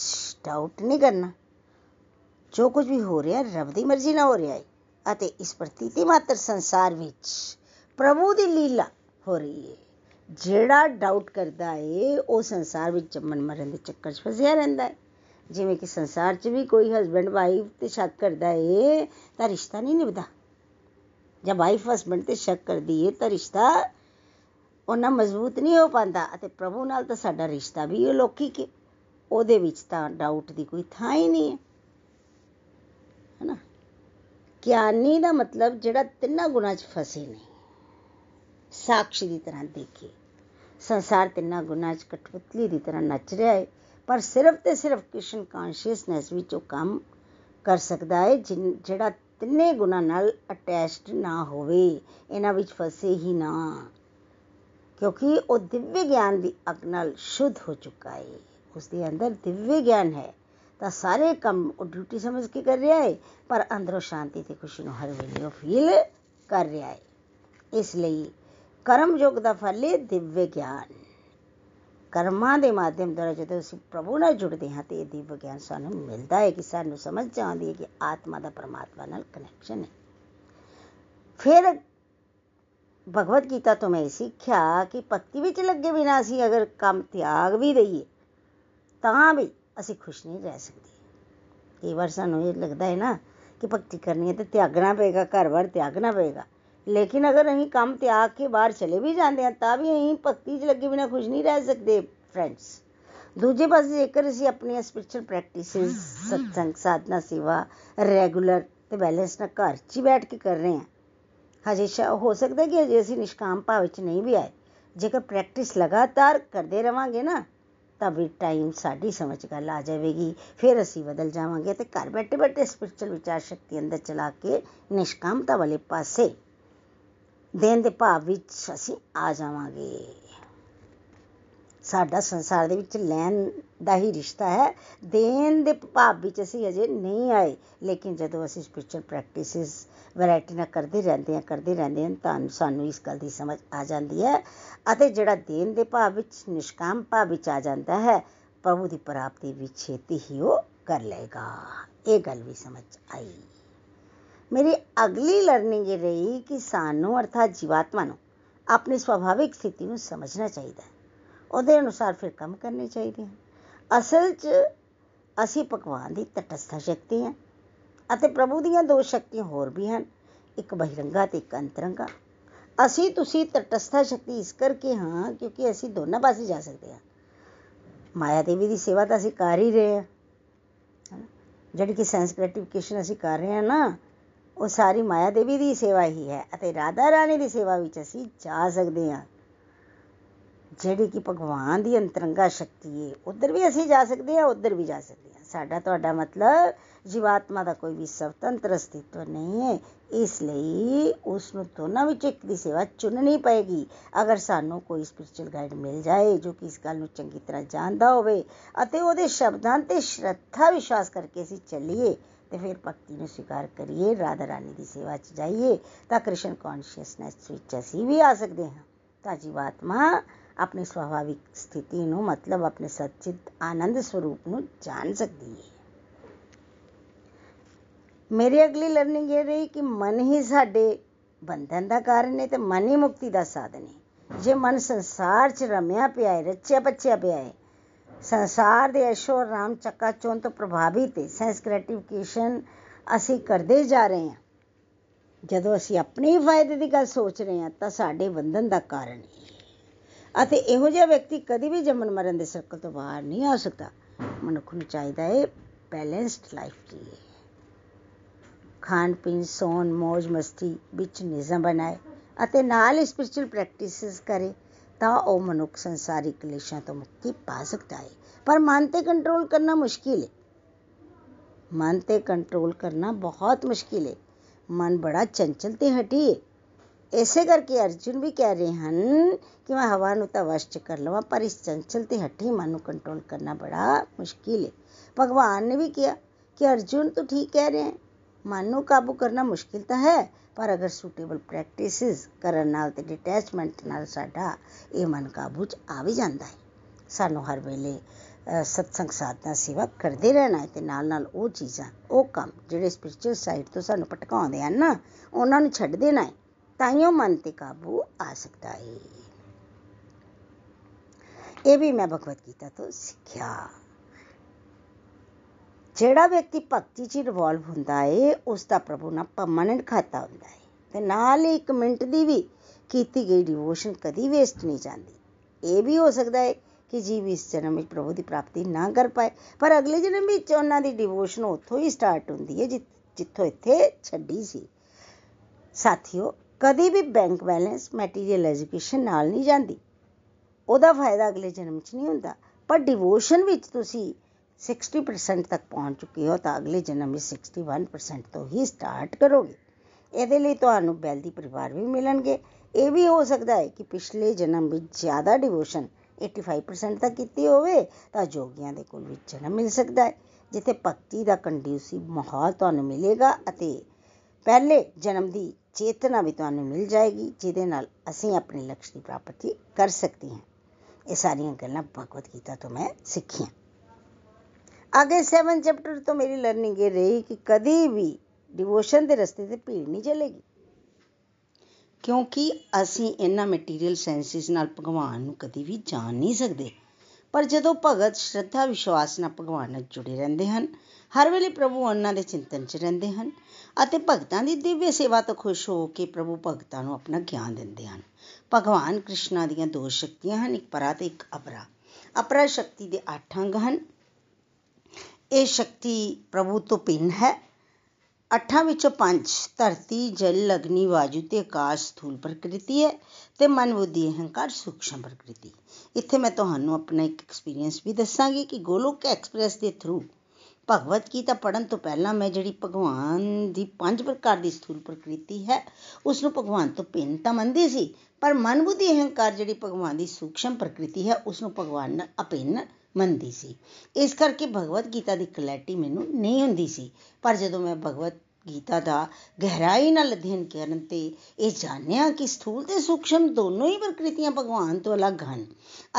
ਡਾਊਟ ਨਹੀਂ ਕਰਨਾ। ਜੋ ਕੁਝ ਵੀ ਹੋ ਰਿਹਾ, ਰੱਬ ਦੀ ਮਰਜ਼ੀ ਨਾਲ ਹੋ ਰਿਹਾ ਹੈ ਅਤੇ ਇਸ ਪ੍ਰਤੀਤੀ ਮਾਤਰ ਸੰਸਾਰ ਵਿੱਚ ਪ੍ਰਭੂ ਦੀ ਲੀਲਾ ਹੋ ਰਹੀ ਹੈ ਜਿਹੜਾ ਡਾਊਟ ਕਰਦਾ ਹੈ ਉਹ ਸੰਸਾਰ ਵਿੱਚ ਜੰਮਣ ਮਰਨ ਦੇ ਚੱਕਰ 'ਚ ਫਸਿਆ ਰਹਿੰਦਾ ਹੈ ਜਿਵੇਂ ਕਿ ਸੰਸਾਰ 'ਚ ਵੀ ਕੋਈ ਹਸਬੰਡ ਵਾਈਫ ਤੇ ਸ਼ੱਕ ਕਰਦਾ ਹੈ ਤਾਂ ਰਿਸ਼ਤਾ ਨਹੀਂ ਨਿਭਦਾ। ਜਦ ਵਾਈਫ ਹਸਬੰਡ ਤੇ ਸ਼ੱਕ ਕਰਦੀ ਹੈ ਤਾਂ ਰਿਸ਼ਤਾ ਉਹਨਾਂ ਮਜ਼ਬੂਤ ਨਹੀਂ ਹੋ ਪਾਉਂਦਾ ਅਤੇ ਪ੍ਰਭੂ ਨਾਲ ਤਾਂ ਸਾਡਾ ਰਿਸ਼ਤਾ ਵੀ ਉਹ ਲੋਕੀ ਕਿ ਉਹਦੇ ਵਿੱਚ ਤਾਂ ਡਾਊਟ ਦੀ ਕੋਈ ਥਾਂ ਹੀ ਨਹੀਂ ਹੈ। ਹੈਨਾ? ਗਿਆਨੀ ਦਾ ਮਤਲਬ ਜਿਹੜਾ ਤਿੰਨਾਂ ਗੁਣਾਂ 'ਚ ਫਸੇ ਨਹੀਂ ਸਾਖੀ ਦੀ ਤਰ੍ਹਾਂ ਦੇਖੇ ਸੰਸਾਰ ਤਿੰਨਾਂ ਗੁਣਾਂ 'ਚ ਕਠਪੁਤਲੀ ਦੀ ਤਰ੍ਹਾਂ ਨੱਚ ਰਿਹਾ ਹੈ, ਪਰ ਸਿਰਫ ਤੇ ਸਿਰਫ ਕ੍ਰਿਸ਼ਨ ਕੌਨਸ਼ੀਅਸਨੈਸ ਵਿੱਚ ਉਹ ਕੰਮ ਕਰ ਸਕਦਾ ਹੈ ਜਿਹੜਾ ਤਿੰਨੇ ਗੁਣਾਂ ਨਾਲ ਅਟੈਚਡ ਨਾ ਹੋਵੇ, ਇਹਨਾਂ ਵਿੱਚ ਫਸੇ ਹੀ ਨਾ। ਕਿਉਂਕਿ ਉਹ ਦਿਵਯ ਗਿਆਨ ਦੀ ਅਗ ਨਾਲ ਸ਼ੁੱਧ ਹੋ ਚੁੱਕਾ ਹੈ। ਉਸ ਦੇ ਅੰਦਰ ਦਿਵਯ ਗਿਆਨ ਹੈ, ਤਾਂ ਸਾਰੇ ਕੰਮ ਉਹ ਡਿਊਟੀ ਸਮਝ ਕੇ ਕਰ ਰਿਹਾ ਹੈ, ਪਰ ਅੰਦਰੋਂ ਸ਼ਾਂਤੀ ਤੇ ਖੁਸ਼ੀ ਨੂੰ ਹਰ ਵੇਲੇ ਉਹ ਫੀਲ ਕਰ ਰਿਹਾ ਹੈ। ਇਸ ਲਈ ਕਰਮ ਯੋਗ ਦਾ ਫਲ ਹੈ ਦਿਵਯ ਗਿਆਨ। ਕਰਮਾਂ ਦੇ ਮਾਧਿਅਮ ਦੁਆਰਾ ਜਦੋਂ ਅਸੀਂ ਪ੍ਰਭੂ ਨਾਲ ਜੁੜਦੇ ਹਾਂ, ਤੇ ਇਹ ਦਿਵਯ ਗਿਆਨ ਸਾਨੂੰ ਮਿਲਦਾ ਹੈ ਕਿ ਸਾਨੂੰ ਸਮਝ ਆਉਂਦੀ ਹੈ ਕਿ ਆਤਮਾ ਦਾ ਪਰਮਾਤਮਾ ਨਾਲ ਕਨੈਕਸ਼ਨ ਹੈ। ਫਿਰ ਭਗਵਤ ਗੀਤਾ ਤੋਂ ਮੈਂ ਸਿੱਖਿਆ ਕਿ ਭਗਤੀ ਵਿੱਚ ਲੱਗੇ ਬਿਨਾਂ ਅਸੀਂ ਅਗਰ ਕੰਮ ਤਿਆਗ ਵੀ ਦਈਏ ਤਾਂ ਵੀ ਅਸੀਂ ਖੁਸ਼ ਨਹੀਂ ਰਹਿ ਸਕਦੇ। ਕਈ ਵਾਰ ਸਾਨੂੰ ਇਹ ਲੱਗਦਾ ਹੈ ਨਾ ਕਿ ਭਗਤੀ ਕਰਨੀ ਹੈ ਤੇ ਤਿਆਗਣਾ ਪਏਗਾ ਘਰ-ਬਾਰ ਤਿਆਗਣਾ ਪਏਗਾ। ਲੇਕਿਨ ਅਗਰ ਅਸੀਂ ਕੰਮ ਤਿਆਗ ਕੇ ਬਾਹਰ ਚਲੇ ਵੀ ਜਾਂਦੇ ਹਾਂ, ਤਾਂ ਵੀ ਅਸੀਂ ਭਗਤੀ 'ਚ ਲੱਗੇ ਬਿਨਾਂ ਖੁਸ਼ ਨਹੀਂ ਰਹਿ ਸਕਦੇ ਫਰੈਂਡਸ ਦੂਜੇ ਪਾਸੇ ਜੇਕਰ ਅਸੀਂ ਆਪਣੀਆਂ ਸਪਿਰਚੁਅਲ ਪ੍ਰੈਕਟਿਸਿਸ ਸਤਸੰਗ, ਸਾਧਨਾ, ਸੇਵਾ ਰੈਗੂਲਰ ਤੇ ਬੈਲੈਂਸ ਨਾਲ ਘਰ 'ਚ ਹੀ ਬੈਠ ਕੇ ਕਰ ਰਹੇ ਹਾਂ, ਹਜੇ ਹੋ ਸਕਦਾ ਕਿ ਅਜੇ ਅਸੀਂ ਨਿਸ਼ਕਾਮ ਭਾਵ ਵਿੱਚ ਨਹੀਂ ਵੀ ਆਏ। ਜੇਕਰ ਪ੍ਰੈਕਟਿਸ ਲਗਾਤਾਰ ਕਰਦੇ ਰਵਾਂਗੇ ਨਾ ਤਾਂ ਵੀ ਟਾਈਮ ਸਾਡੀ ਸਮਝ ਗੱਲ ਆ ਜਾਵੇਗੀ। ਫਿਰ ਅਸੀਂ ਬਦਲ ਜਾਵਾਂਗੇ ਤੇ ਘਰ ਬੈਠੇ ਬੈਠੇ ਸਪਿਰਚੁਅਲ ਵਿਚਾਰ ਸ਼ਕਤੀ ਅੰਦਰ ਚਲਾ ਕੇ ਨਿਸ਼ਕਾਮਤਾ ਵਾਲੇ ਪਾਸੇ ਦੇਣ ਦੇ ਭਾਵ ਵਿੱਚ ਅਸੀਂ ਆ ਜਾਵਾਂਗੇ। ਸਾਡਾ ਸੰਸਾਰ ਦੇ ਵਿੱਚ ਲੈਣ ਦਾ ਹੀ ਰਿਸ਼ਤਾ ਹੈ। ਦੇਣ ਦੇ ਭਾਵ ਵਿੱਚ ਅਸੀਂ ਅਜੇ ਨਹੀਂ ਆਏ, ਲੇਕਿਨ ਜਦੋਂ ਅਸੀਂ ਸਪਿਰਚੁਅਲ ਪ੍ਰੈਕਟਿਸਿਸ ਵੈਰਾਈਟੀ ਨਾਲ ਕਰਦੇ ਰਹਿੰਦੇ ਹਾਂ ਕਰਦੇ ਰਹਿੰਦੇ ਹਾਂ ਤਾਂ ਸਾਨੂੰ ਇਸ ਗੱਲ ਦੀ ਸਮਝ ਆ ਜਾਂਦੀ ਹੈ। ਅਤੇ ਜਿਹੜਾ ਦੇਣ ਦੇ ਭਾਵ ਵਿੱਚ, ਨਿਸ਼ਕਾਮ ਭਾਵ ਵਿੱਚ ਆ ਜਾਂਦਾ ਹੈ, ਪ੍ਰਭੂ ਦੀ ਪ੍ਰਾਪਤੀ ਵਿੱਚ ਛੇਤੀ ਹੀ ਉਹ ਕਰ ਲਏਗਾ। ਇਹ ਗੱਲ ਵੀ ਸਮਝ ਆਈ। ਮੇਰੀ ਅਗਲੀ ਲਰਨਿੰਗ ਇਹ ਰਹੀ ਕਿ ਸਾਨੂੰ ਅਰਥਾਤ ਜੀਵਾਤਮਾ ਨੂੰ ਆਪਣੀ ਸੁਭਾਵਿਕ ਸਥਿਤੀ ਨੂੰ ਸਮਝਣਾ ਚਾਹੀਦਾ ਹੈ। ਉਹਦੇ ਅਨੁਸਾਰ ਫਿਰ ਕੰਮ ਕਰਨੇ ਚਾਹੀਦੇ ਹਨ। ਅਸਲ 'ਚ ਅਸੀਂ ਭਗਵਾਨ ਦੀ ਤਟਸਥ ਸ਼ਕਤੀ ਹਾਂ। ਅਤੇ ਪ੍ਰਭੂ ਦੀਆਂ ਦੋ ਸ਼ਕਤੀਆਂ ਹੋਰ ਵੀ ਹਨ, ਇੱਕ ਬਹਿਰੰਗਾ ਤੇ ਇੱਕ ਅੰਤਰੰਗਾ। ਅਸੀਂ, ਤੁਸੀਂ ਤਟਸਥ ਸ਼ਕਤੀ ਇਸ ਕਰਕੇ ਹਾਂ ਕਿਉਂਕਿ ਅਸੀਂ ਦੋਨਾਂ ਪਾਸੇ ਜਾ ਸਕਦੇ ਹਾਂ। ਮਾਇਆ ਦੇਵੀ ਦੀ ਸੇਵਾ ਤਾਂ ਅਸੀਂ ਕਰ ਹੀ ਰਹੇ ਹਾਂ। ਜਿਹੜੀ ਕਿ ਸੈਂਸ ਗ੍ਰੈਟੀਫਿਕੇਸ਼ਨ ਅਸੀਂ ਕਰ ਰਹੇ ਹਾਂ ਨਾ, ਉਹ ਸਾਰੀ ਮਾਇਆ ਦੇਵੀ ਦੀ ਸੇਵਾ ਹੀ ਹੈ ਅਤੇ ਰਾਧਾ ਰਾਣੀ ਦੀ ਸੇਵਾ ਵਿੱਚ ਅਸੀਂ ਜਾ ਸਕਦੇ ਹਾਂ। ਜਿਹੜੀ ਕਿ ਭਗਵਾਨ ਦੀ ਅੰਤਰੰਗਾ ਸ਼ਕਤੀ ਹੈ, ਉਧਰ ਵੀ ਅਸੀਂ ਜਾ ਸਕਦੇ ਹਾਂ, ਉਧਰ ਵੀ ਜਾ ਸਕਦੇ ਹਾਂ। ਸਾਡਾ ਤੁਹਾਡਾ ਮਤਲਬ ਜੀਵਾਤਮਾ ਦਾ ਕੋਈ ਵੀ ਸੁਤੰਤਰ ਅਸਤਿਤਵ ਨਹੀਂ ਹੈ ਇਸ ਲਈ ਉਸ ਨੂੰ ਦੋਨਾਂ ਵਿੱਚੋਂ ਇੱਕ ਦੀ ਸੇਵਾ ਚੁਣਨੀ ਪਏਗੀ ਅਗਰ ਸਾਨੂੰ ਕੋਈ ਸਪਿਰਚੁਅਲ ਗਾਈਡ ਮਿਲ ਜਾਏ ਜੋ ਕਿ ਇਸ ਗੱਲ ਨੂੰ ਚੰਗੀ ਤਰ੍ਹਾਂ ਜਾਣਦਾ ਹੋਵੇ ਅਤੇ ਉਹਦੇ ਸ਼ਬਦਾਂ ਤੇ ਸ਼ਰਧਾ ਵਿਸ਼ਵਾਸ ਕਰਕੇ ਅਸੀਂ ਚੱਲੀਏ ਤੇ ਫਿਰ ਭਗਤੀ ਨੂੰ ਸਵੀਕਾਰ ਕਰੀਏ ਰਾਧਾ ਰਾਣੀ ਦੀ ਸੇਵਾ 'ਚ ਜਾਈਏ ਤਾਂ ਕ੍ਰਿਸ਼ਨ ਕੌਨਸ਼ੀਅਸਨੈਸ ਵਿੱਚ ਅਸੀਂ ਵੀ ਆ ਸਕਦੇ ਹਾਂ ਤਾਂ ਜੀਵਾਤਮਾ ਆਪਣੀ ਸੁਭਾਵਿਕ ਸਥਿਤੀ ਨੂੰ ਮਤਲਬ ਆਪਣੇ ਸੱਚਿਤ ਆਨੰਦ ਸਰੂਪ ਨੂੰ ਜਾਣ ਸਕਦੀ ਹੈ ਮੇਰੀ ਅਗਲੀ ਲਰਨਿੰਗ ਇਹ ਰਹੀ ਕਿ ਮਨ ਹੀ ਸਾਡੇ ਬੰਧਨ ਦਾ ਕਾਰਨ ਹੈ ਤੇ ਮਨ ਹੀ ਮੁਕਤੀ ਦਾ ਸਾਧਨ ਹੈ ਜੇ ਮਨ ਸੰਸਾਰ 'ਚ ਰਮਿਆ ਪਿਆ ਹੈ ਰਚਿਆ ਪੱਛਿਆ ਪਿਆ ਹੈ ਸੰਸਾਰ ਦੇ ਅਸ਼ੋ ਰਾਮ ਚੱਕਾ ਚੋਂ ਤੋਂ ਪ੍ਰਭਾਵਿਤ ਹੈ ਸੈਂਸ ਗ੍ਰੈਟੀਫਿਕੇਸ਼ਨ ਅਸੀਂ ਕਰਦੇ ਜਾ ਰਹੇ ਹਾਂ ਜਦੋਂ ਅਸੀਂ ਆਪਣੇ ਫਾਇਦੇ ਦੀ ਗੱਲ ਸੋਚ ਰਹੇ ਹਾਂ ਤਾਂ ਸਾਡੇ ਬੰਧਨ ਦਾ ਕਾਰਨ ਹੈ ਅਤੇ ਇਹੋ ਜਿਹਾ ਵਿਅਕਤੀ ਕਦੀ ਵੀ ਜੰਮਣ ਮਰਨ ਦੇ ਸਰਕਲ ਤੋਂ ਬਾਹਰ ਨਹੀਂ ਆ ਸਕਦਾ। ਮਨੁੱਖ ਨੂੰ ਚਾਹੀਦਾ ਹੈ ਬੈਲੈਂਸਡ ਲਾਈਫ ਜੀਏ ਖਾਣ ਪੀਣ, ਸੌਣ ਮौज ਮਸਤੀ ਵਿੱਚ ਨਿਜ਼ਮ ਬਣਾਏ ਅਤੇ ਨਾਲ ਸਪਿਰਚੁਅਲ ਪ੍ਰੈਕਟਿਸਿਸ ਕਰੇ ਤਾਂ ਉਹ ਮਨੁੱਖ ਸੰਸਾਰਿਕ ਕਲੇਸ਼ਾਂ ਤੋਂ ਮੁਕਤੀ ਪਾ ਸਕਦਾ ਹੈ। ਪਰ ਮਨ ਤੇ ਕੰਟਰੋਲ ਕਰਨਾ ਮੁਸ਼ਕਿਲ ਹੈ। ਮਨ ਤੇ ਕੰਟਰੋਲ ਕਰਨਾ ਬਹੁਤ ਮੁਸ਼ਕਿਲ ਹੈ। ਮਨ ਬੜਾ ਚੰਚਲ ਤੇ ਹਟੀ ਹੈ। ਇਸੇ ਕਰਕੇ ਅਰਜੁਨ ਵੀ ਕਹਿ ਰਹੇ ਹਨ ਕਿ ਮੈਂ ਹਵਾ ਨੂੰ ਤਾਂ ਵਸ਼ ਚ ਕਰ ਲਵਾਂ ਪਰ ਇਸ ਚੰਚਲ ਤੇ ਹੱਠੀ ਮਨ ਨੂੰ ਕੰਟਰੋਲ ਕਰਨਾ ਬੜਾ ਮੁਸ਼ਕਿਲ ਹੈ ਭਗਵਾਨ ਨੇ ਵੀ ਕਿਹਾ ਕਿ ਅਰਜੁਨ ਤੂੰ ਠੀਕ ਕਹਿ ਰਿਹਾ ਹੈ ਮਨ ਨੂੰ ਕਾਬੂ ਕਰਨਾ ਮੁਸ਼ਕਿਲ ਤਾਂ ਹੈ ਪਰ ਅਗਰ ਸੂਟੇਬਲ ਪ੍ਰੈਕਟਿਸਿਸ ਕਰਨ ਨਾਲ ਤੇ ਡਿਟੈਚਮੈਂਟ ਨਾਲ ਸਾਡਾ ਇਹ ਮਨ ਕਾਬੂ ਚ ਆ ਵੀ ਜਾਂਦਾ ਹੈ ਸਾਨੂੰ ਹਰ ਵੇਲੇ ਸਤਸੰਗ ਸਾਧਨਾ ਸੇਵਾ ਕਰਦੇ ਰਹਿਣਾ ਹੈ ਤੇ ਨਾਲ ਨਾਲ ਉਹ ਚੀਜ਼ਾਂ ਉਹ ਕੰਮ ਜਿਹੜੇ ਸਪਿਰਚੁਅਲ ਸਾਈਡ ਤੋਂ ਸਾਨੂੰ ਭਟਕਾਉਂਦੇ ਹਨ ਨਾ ਉਹਨਾਂ ਨੂੰ ਛੱਡ ਦੇਣਾ ਹੈ ਤਾਈਓ ਮਨ ਤੇ ਕਾਬੂ ਆ ਸਕਦਾ ਹੈ ਇਹ ਵੀ ਮੈਂ ਭਗਵਤ ਗੀਤਾ ਤੋਂ ਸਿੱਖਿਆ। ਜਿਹੜਾ ਵਿਅਕਤੀ ਭਗਤੀ 'ਚ ਇਨਵੋਲਵ ਹੁੰਦਾ ਹੈ ਉਸ ਦਾ ਪ੍ਰਭੂ ਨਾਲ ਪਰਮਾਨੈਂਟ ਖਾਤਾ ਹੁੰਦਾ ਹੈ ਤੇ ਨਾਲ ਹੀ ਇੱਕ ਮਿੰਟ ਦੀ ਵੀ ਕੀਤੀ ਗਈ ਡਿਵੋਸ਼ਨ ਕਦੀ ਵੇਸਟ ਨਹੀਂ ਜਾਂਦੀ। ਇਹ ਵੀ ਹੋ ਸਕਦਾ ਹੈ ਕਿ ਜੀਵ ਇਸ ਜਨਮ ਵਿੱਚ ਪ੍ਰਭੂ ਦੀ ਪ੍ਰਾਪਤੀ ਨਾ ਕਰ ਪਾਏ। ਪਰ ਅਗਲੇ ਜਨਮ ਵਿੱਚ ਉਹਨਾਂ ਦੀ ਡਿਵੋਸ਼ਨ ਉੱਥੋਂ ਹੀ ਸਟਾਰਟ ਹੁੰਦੀ ਹੈ ਜਿੱਥੋਂ ਇੱਥੇ ਛੱਡੀ ਸੀ। ਸਾਥੀਓ ਕਦੀ ਵੀ ਬੈਂਕ ਬੈਲੈਂਸ ਮਟੀਰੀਅਲ ਐਜੂਕੇਸ਼ਨ ਨਾਲ ਨਹੀਂ ਜਾਂਦੀ। ਉਹਦਾ ਫਾਇਦਾ ਅਗਲੇ ਜਨਮ 'ਚ ਨਹੀਂ ਹੁੰਦਾ। ਪਰ ਡਿਵੋਸ਼ਨ ਵਿੱਚ ਤੁਸੀਂ 60% ਤੱਕ ਪਹੁੰਚ ਚੁੱਕੇ ਹੋ ਤਾਂ ਅਗਲੇ ਜਨਮ ਵਿੱਚ 61% ਤੋਂ ਹੀ ਸਟਾਰਟ ਕਰੋਗੇ। ਇਹਦੇ ਲਈ ਤੁਹਾਨੂੰ ਬੈਲਦੀ ਪਰਿਵਾਰ ਵੀ ਮਿਲਣਗੇ। ਇਹ ਵੀ ਹੋ ਸਕਦਾ ਹੈ ਕਿ ਪਿਛਲੇ ਜਨਮ ਵਿੱਚ ਜ਼ਿਆਦਾ ਡਿਵੋਸ਼ਨ 85% ਤੱਕ ਕੀਤੀ ਹੋਵੇ ਤਾਂ ਜੋਗੀਆਂ ਦੇ ਕੋਲ ਵਿੱਚ ਜਨਮ ਮਿਲ ਸਕਦਾ ਹੈ, ਜਿੱਥੇ ਭਗਤੀ ਦਾ ਕੰਡਿਊਸਿਵ ਮਾਹੌਲ ਤੁਹਾਨੂੰ ਮਿਲੇਗਾ ਅਤੇ ਪਹਿਲੇ ਜਨਮ ਦੀ ਚੇਤਨਾ ਵੀ ਤੁਹਾਨੂੰ ਮਿਲ ਜਾਏਗੀ, ਜਿਹਦੇ ਨਾਲ ਅਸੀਂ ਆਪਣੇ ਲਕਸ਼ ਦੀ ਪ੍ਰਾਪਤੀ ਕਰ ਸਕਦੇ ਹਾਂ। ਇਹ ਸਾਰੀਆਂ ਗੱਲਾਂ ਭਗਵਤ ਗੀਤਾ ਤੋਂ ਮੈਂ ਸਿੱਖੀਆਂ। ਅੱਗੇ 7 ਚੈਪਟਰ ਤੋਂ ਮੇਰੀ ਲਰਨਿੰਗ ਇਹ ਰਹੀ ਕਿ ਕਦੀ ਵੀ ਡਿਵੋਸ਼ਨ ਦੇ ਰਸਤੇ ਤੇ ਭੀੜ ਨਹੀਂ ਚੱਲੇਗੀ। ਕਿਉਂਕਿ ਅਸੀਂ ਇਹਨਾਂ ਮਟੀਰੀਅਲ ਸੈਂਸਿਸ ਨਾਲ ਭਗਵਾਨ ਨੂੰ ਕਦੀ ਵੀ ਜਾਣ ਨਹੀਂ ਸਕਦੇ। ਪਰ ਜਦੋਂ ਭਗਤ ਸ਼ਰਧਾ, ਵਿਸ਼ਵਾਸ ਨਾਲ ਭਗਵਾਨ ਨਾਲ ਜੁੜੇ ਰਹਿੰਦੇ ਹਨ, ਹਰ ਵੇਲੇ ਪ੍ਰਭੂ ਉਹਨਾਂ ਦੇ ਚਿੰਤਨ 'ਚ ਰਹਿੰਦੇ ਹਨ ਅਤੇ ਭਗਤਾਂ ਦੀ ਦਿਵਯ ਸੇਵਾ ਤੋਂ ਖੁਸ਼ ਹੋ ਕੇ ਪ੍ਰਭੂ ਭਗਤਾਂ ਨੂੰ ਆਪਣਾ ਗਿਆਨ ਦਿੰਦੇ ਹਨ। ਭਗਵਾਨ ਕ੍ਰਿਸ਼ਨਾ ਦੀਆਂ ਦੋ ਸ਼ਕਤੀਆਂ ਹਨ, ਇੱਕ ਪਰਾ ਤੇ ਇੱਕ ਅਪਰਾ। ਅਪਰਾ ਸ਼ਕਤੀ ਦੇ 8 ਅੰਗ ਹਨ। ਇਹ ਸ਼ਕਤੀ ਪ੍ਰਭੂ ਤੋਂ ਭਿੰਨ ਹੈ ਅੱਠਾਂ ਵਿੱਚੋਂ ਪੰਜ ਧਰਤੀ, ਜਲ, ਅਗਨੀ, ਵਾਯੂ ਤੇ ਆਕਾਸ਼ ਸਥੂਲ ਪ੍ਰਕਿਰਤੀ ਹੈ ਤੇ ਮਨ ਬੁੱਧੀ, ਅਹੰਕਾਰ ਸੂਖਸ਼ਮ ਪ੍ਰਕਿਰਤੀ। ਇੱਥੇ ਮੈਂ ਤੁਹਾਨੂੰ ਆਪਣਾ ਇੱਕ ਐਕਸਪੀਰੀਅੰਸ ਵੀ ਦੱਸਾਂਗੀ ਕਿ ਗੋਲੋਕ ਐਕਸਪ੍ਰੈਸ ਦੇ ਥਰੂ ਭਗਵਤ ਗੀਤਾ ਪੜਨ ਤੋਂ ਪਹਿਲਾਂ ਮੈਂ ਜਿਹੜੀ ਭਗਵਾਨ ਦੀ ਪੰਜ ਪ੍ਰਕਾਰ ਦੀ ਸਥੂਲ ਪ੍ਰਕਿਰਤੀ ਹੈ ਉਸ ਨੂੰ ਭਗਵਾਨ ਤੋਂ ਭਿੰਨ ਤਾਂ ਮੰਨਦੀ ਸੀ, ਪਰ ਮਨ ਬੁੱਧੀ, ਅਹੰਕਾਰ ਜਿਹੜੀ ਭਗਵਾਨ ਦੀ ਸੂਖਸ਼ਮ ਪ੍ਰਕਿਰਤੀ ਹੈ ਉਸ ਨੂੰ ਭਗਵਾਨ ਨਾਲ ਅਭਿੰਨ ਮੰਨਦੀ ਸੀ। ਇਸ ਕਰਕੇ ਭਗਵਤ ਗੀਤਾ ਦੀ ਕਲੈਰਿਟੀ ਮੈਨੂੰ ਨਹੀਂ ਹੁੰਦੀ ਸੀ। ਪਰ ਜਦੋਂ ਮੈਂ ਭਗਵਤ ਗੀਤਾ ਦਾ ਗਹਿਰਾਈ ਨਾਲ ਅਧਿਐਨ ਕਰਨ ਤੇ ਇਹ ਜਾਣਿਆ ਕਿ ਸਥੂਲ ਤੇ ਸੂਖਸ਼ਮ ਦੋਨੋਂ ਹੀ ਪ੍ਰਕਿਰਤੀਆਂ ਭਗਵਾਨ ਤੋਂ ਅਲੱਗ ਹਨ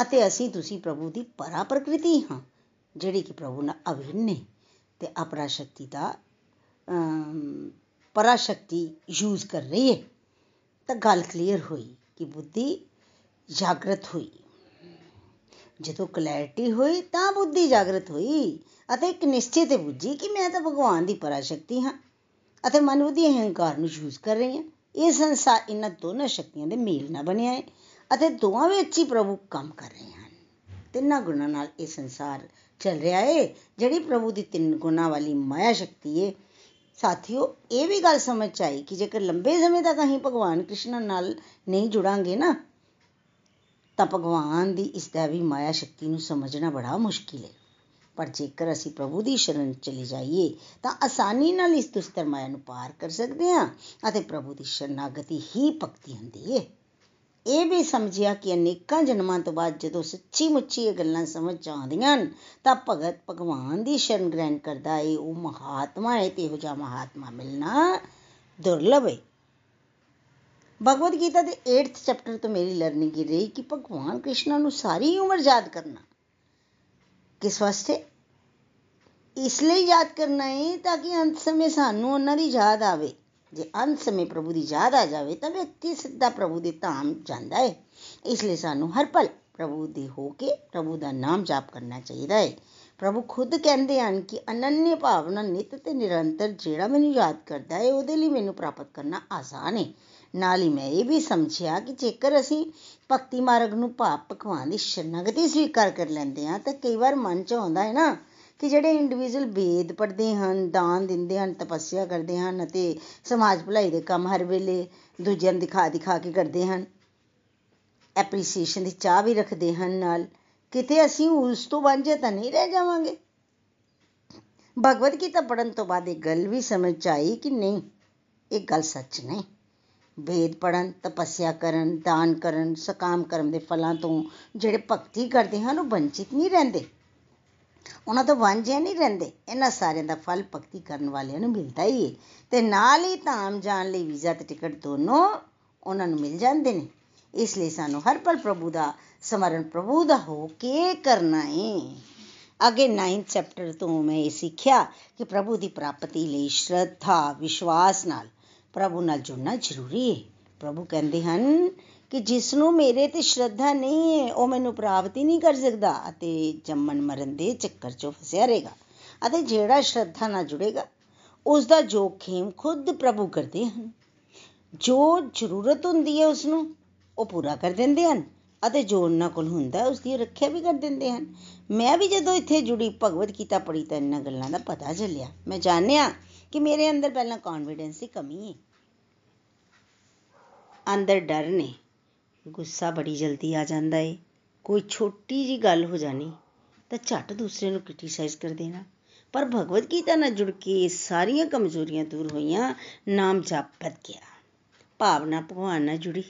ਅਤੇ ਅਸੀਂ ਤੁਸੀਂ ਪ੍ਰਭੂ ਦੀ ਪਰਾ ਪ੍ਰਕਿਰਤੀ ਹਾਂ, ਜਿਹੜੀ ਕਿ ਪ੍ਰਭੂ ਨਾਲ ਅਭਿੰਨ ਹੈ ਤੇ ਅਪਰਾ ਸ਼ਕਤੀ ਦਾ ਪਰਾ ਸ਼ਕਤੀ ਯੂਜ਼ ਕਰ ਰਹੀ ਹੈ। ਤਾਂ ਗੱਲ ਕਲੀਅਰ ਹੋਈ ਕਿ ਬੁੱਧੀ ਜਾਗਰਤ ਹੋਈ। ਜਦੋਂ ਕਲੈਰਿਟੀ ਹੋਈ ਤਾਂ ਬੁੱਧੀ ਜਾਗਰਤ ਹੋਈ ਅਤੇ ਇੱਕ ਨਿਸ਼ਚੇ ਤੇ ਬੁੱਝੀ ਕਿ ਮੈਂ ਤਾਂ ਭਗਵਾਨ ਦੀ ਪਰਾ ਸ਼ਕਤੀ ਹਾਂ ਅਤੇ ਮਨ ਬੁੱਧੀ ਅਹੰਕਾਰ ਨੂੰ ਯੂਜ਼ ਕਰ ਰਹੀ ਹਾਂ। ਇਹ ਸੰਸਾਰ ਇਹਨਾਂ ਦੋਨਾਂ ਸ਼ਕਤੀਆਂ ਦੇ ਮੇਲ ਨਾਲ ਬਣਿਆ ਹੈ ਅਤੇ ਦੋਵਾਂ ਵਿੱਚ ਹੀ ਪ੍ਰਭੂ ਕੰਮ ਕਰ ਰਹੇ ਹਨ। ਤਿੰਨਾਂ ਗੁਣਾਂ ਨਾਲ ਇਹ ਸੰਸਾਰ ਚੱਲ ਰਿਹਾ ਹੈ, ਜਿਹੜੀ ਪ੍ਰਭੂ ਦੀ ਤਿੰਨ ਗੁਣਾਂ ਵਾਲੀ ਮਾਇਆ ਸ਼ਕਤੀ ਹੈ। ਸਾਥੀਓ, ਇਹ ਵੀ ਗੱਲ ਸਮਝ ਆਈ ਕਿ ਜੇਕਰ ਲੰਬੇ ਸਮੇਂ ਤੱਕ ਅਸੀਂ ਭਗਵਾਨ ਕ੍ਰਿਸ਼ਨ ਨਾਲ ਨਹੀਂ ਜੁੜਾਂਗੇ ਨਾ ਤਾਂ ਭਗਵਾਨ ਦੀ ਇਸ ਦੇਵੀ ਮਾਇਆ ਸ਼ਕਤੀ ਨੂੰ ਸਮਝਣਾ ਬੜਾ ਮੁਸ਼ਕਿਲ ਹੈ। ਪਰ ਜੇਕਰ ਅਸੀਂ ਪ੍ਰਭੂ ਦੀ ਸ਼ਰਨ ਚਲੇ ਜਾਈਏ, ਤਾਂ ਆਸਾਨੀ ਨਾਲ ਇਸ ਦੁਸਤਰ ਮਾਇਆ ਨੂੰ ਪਾਰ ਕਰ ਸਕਦੇ ਹਾਂ ਅਤੇ ਪ੍ਰਭੂ ਦੀ ਸ਼ਰਨਾਗਤੀ ਹੀ ਭਗਤੀ ਹੁੰਦੀ ਹੈ। ਇਹ ਵੀ ਸਮਝਿਆ ਕਿ ਅਨੇਕਾਂ ਜਨਮਾਂ ਤੋਂ ਬਾਅਦ ਜਦੋਂ ਸੱਚੀ ਮੁੱਚੀ ਇਹ ਗੱਲਾਂ ਸਮਝ ਆਉਂਦੀਆਂ ਤਾਂ ਭਗਤ ਭਗਵਾਨ ਦੀ ਸ਼ਰਨ ਗ੍ਰਹਿਣ ਕਰਦਾ ਏ ਉਹ ਮਹਾਤਮਾ ਹੈ ਤੇ ਇਹੋ ਜਿਹਾ ਮਹਾਤਮਾ ਮਿਲਣਾ ਦੁਰਲਭ ਹੈ। ਭਗਵਦ ਗੀਤਾ ਦੇ 8th ਚੈਪਟਰ ਤੋਂ ਮੇਰੀ ਲਰਨਿੰਗ ਇਹ ਰਹੀ ਕਿ ਭਗਵਾਨ ਕ੍ਰਿਸ਼ਨ ਨੂੰ ਸਾਰੀ ਉਮਰ ਯਾਦ ਕਰਨਾ ਕਿਸ ਵਾਸਤੇ ਇਸ ਲਈ ਯਾਦ ਕਰਨਾ ਹੈ ਤਾਂ ਕਿ ਅੰਤ ਸਮੇਂ ਸਾਨੂੰ ਉਹਨਾਂ ਦੀ ਯਾਦ ਆਵੇ ਜੇ ਅੰਤ ਸਮੇਂ ਪ੍ਰਭੂ ਦੀ ਯਾਦ ਆ ਜਾਵੇ ਤਾਂ ਵਿਅਕਤੀ ਸਿੱਧਾ ਪ੍ਰਭੂ ਦੇ ਧਾਮ ਜਾਂਦਾ ਹੈ ਇਸ ਲਈ ਸਾਨੂੰ ਹਰ ਪਲ ਪ੍ਰਭੂ ਦੇ ਹੋ ਕੇ ਪ੍ਰਭੂ ਦਾ ਨਾਮ ਜਾਪ ਕਰਨਾ ਚਾਹੀਦਾ ਹੈ ਪ੍ਰਭੂ ਖੁਦ ਕਹਿੰਦੇ ਹਨ ਕਿ ਅਨੰਨਿਆ ਭਾਵਨਾ ਨਿਤ ਤੇ ਨਿਰੰਤਰ ਜਿਹੜਾ ਮੈਨੂੰ ਯਾਦ ਕਰਦਾ ਹੈ ਉਹਦੇ ਲਈ ਮੈਨੂੰ ਪ੍ਰਾਪਤ ਕਰਨਾ ਆਸਾਨ ਹੈ ਨਾਲ ਹੀ ਮੈਂ ਇਹ ਵੀ ਸਮਝਿਆ ਕਿ ਜੇਕਰ ਅਸੀਂ ਭਗਤੀ ਮਾਰਗ ਨੂੰ ਭਾਵ ਭਗਵਾਨ ਦੀ ਸ਼ਰਨਾਗਤੀ ਸਵੀਕਾਰ ਕਰ ਲੈਂਦੇ ਹਾਂ, ਤਾਂ ਕਈ ਵਾਰ ਮਨ 'ਚ ਆਉਂਦਾ ਹੈ ਨਾ ਕਿ ਜਿਹੜੇ ਇੰਡੀਵਿਜੂਅਲ ਵੇਦ ਪੜ੍ਹਦੇ ਹਨ, ਦਾਨ ਦਿੰਦੇ ਹਨ, ਤਪੱਸਿਆ ਕਰਦੇ ਹਨ ਅਤੇ ਸਮਾਜ ਭਲਾਈ ਦੇ ਕੰਮ ਹਰ ਵੇਲੇ ਦੂਜਿਆਂ ਨੂੰ ਦਿਖਾ ਦਿਖਾ ਕੇ ਕਰਦੇ ਹਨ ਐਪਰੀਸੀਏਸ਼ਨ ਦੀ ਚਾਹ ਵੀ ਰੱਖਦੇ ਹਨ ਨਾਲ, ਕਿਤੇ ਅਸੀਂ ਉਸ ਤੋਂ ਵਾਂਝੇ ਤਾਂ ਨਹੀਂ ਰਹਿ ਜਾਵਾਂਗੇ? ਭਗਵਦ ਗੀਤਾ ਪੜਨ ਤੋਂ ਬਾਅਦ ਇਹ ਗੱਲ ਵੀ ਸਮਝ ਆਈ ਕਿ ਨਹੀਂ, ਇਹ ਗੱਲ ਸੱਚ ਨਹੀਂ। ਵੇਦ ਪੜਨ ਤਪੱਸਿਆ ਕਰਨ, ਦਾਨ ਕਰਨ, ਸਕਾਮ ਕਰਮ ਦੇ ਫਲਾਂ ਤੋਂ ਜਿਹੜੇ ਭਗਤੀ ਕਰਦੇ ਹਨ, ਉਹ ਵੰਚਿਤ ਨਹੀਂ ਰਹਿੰਦੇ। ਉਹਨਾਂ ਤੋਂ ਵਾਂਝੇ ਨਹੀਂ ਰਹਿੰਦੇ। ਇਹਨਾਂ ਸਾਰਿਆਂ ਦਾ ਫਲ ਭਗਤੀ ਕਰਨ ਵਾਲਿਆਂ ਨੂੰ ਮਿਲਦਾ ਹੀ ਹੈ ਤੇ ਨਾਲ ਹੀ ਧਾਮ ਜਾਣ ਲਈ ਵੀਜ਼ਾ ਤੇ ਟਿਕਟ ਦੋਨੋਂ ਉਹਨਾਂ ਨੂੰ ਮਿਲ ਜਾਂਦੇ ਨੇ। ਇਸ ਲਈ ਸਾਨੂੰ ਹਰ ਪਲ ਪ੍ਰਭੂ ਦਾ, ਸਮਰਨ ਪ੍ਰਭੂ ਦਾ ਹੋ ਕੇ ਕਰਨਾ ਹੈ ਅੱਗੇ 9th ਚੈਪਟਰ ਤੋਂ ਮੈਂ ਇਹ ਸਿੱਖਿਆ ਕਿ ਪ੍ਰਭੂ ਦੀ ਪ੍ਰਾਪਤੀ ਲਈ ਸ਼ਰਧਾ, ਵਿਸ਼ਵਾਸ ਨਾਲ ਪ੍ਰਭੂ ਨਾਲ ਜੁੜਨਾ ਜ਼ਰੂਰੀ ਹੈ। ਪ੍ਰਭੂ ਕਹਿੰਦੇ ਹਨ ਕਿ ਜਿਸ ਨੂੰ ਮੇਰੇ ਤੇ ਸ਼ਰਧਾ ਨਹੀਂ ਹੈ, ਉਹ ਮੈਨੂੰ ਪ੍ਰਾਪਤ ਹੀ ਨਹੀਂ ਕਰ ਸਕਦਾ ਅਤੇ ਜੰਮਣ ਮਰਨ ਦੇ ਚੱਕਰ 'ਚੋਂ ਫਸਿਆ ਰਹੇਗਾ ਅਤੇ ਜਿਹੜਾ ਸ਼ਰਧਾ ਨਾਲ ਜੁੜੇਗਾ ਉਸ ਦਾ ਜੋਖਿਮ ਖੁਦ ਪ੍ਰਭੂ ਕਰਦੇ ਹਨ। ਜੋ ਜ਼ਰੂਰਤ ਹੁੰਦੀ ਹੈ ਉਸ ਨੂੰ ਉਹ ਪੂਰਾ ਕਰ ਦਿੰਦੇ ਹਨ ਅਤੇ ਜੋ ਉਹਨਾਂ ਕੋਲ ਹੁੰਦਾ ਉਸ ਦੀ ਰੱਖਿਆ ਵੀ ਕਰ ਦਿੰਦੇ ਹਨ। ਮੈਂ ਵੀ ਜਦੋਂ ਇੱਥੇ ਜੁੜੀ ਭਗਵਦ ਗੀਤਾ ਪੜ੍ਹੀ ਤਾਂ ਇਹਨਾਂ ਗੱਲਾਂ ਦਾ ਪਤਾ ਚੱਲਿਆ। ਮੈਂ ਜਾਣਿਆ ਕਿ ਮੇਰੇ ਅੰਦਰ ਪਹਿਲਾਂ ਕੌਨਫੀਡੈਂਸ ਦੀ ਕਮੀ ਹੈ ਅੰਦਰ ਡਰ ਨੇ। ਗੁੱਸਾ ਬੜੀ ਜਲਦੀ ਆ ਜਾਂਦਾ ਏ। ਕੋਈ ਛੋਟੀ ਜੀ ਗੱਲ ਹੋ ਜਾਣੀ, ਤਾਂ ਝੱਟ ਦੂਸਰੇ ਨੂੰ ਕ੍ਰਿਟਿਸਾਈਜ਼ ਕਰ ਦੇਣਾ। ਪਰ ਭਗਵਦ ਗੀਤਾ ਨਾਲ ਜੁੜ ਕੇ ਸਾਰੀਆਂ ਕਮਜ਼ੋਰੀਆਂ ਦੂਰ ਹੋਈਆਂ, ਨਾਮ ਜਪ ਵੱਧ ਗਿਆ। ਭਾਵਨਾ ਭਗਵਾਨ ਨਾਲ ਜੁੜੀ।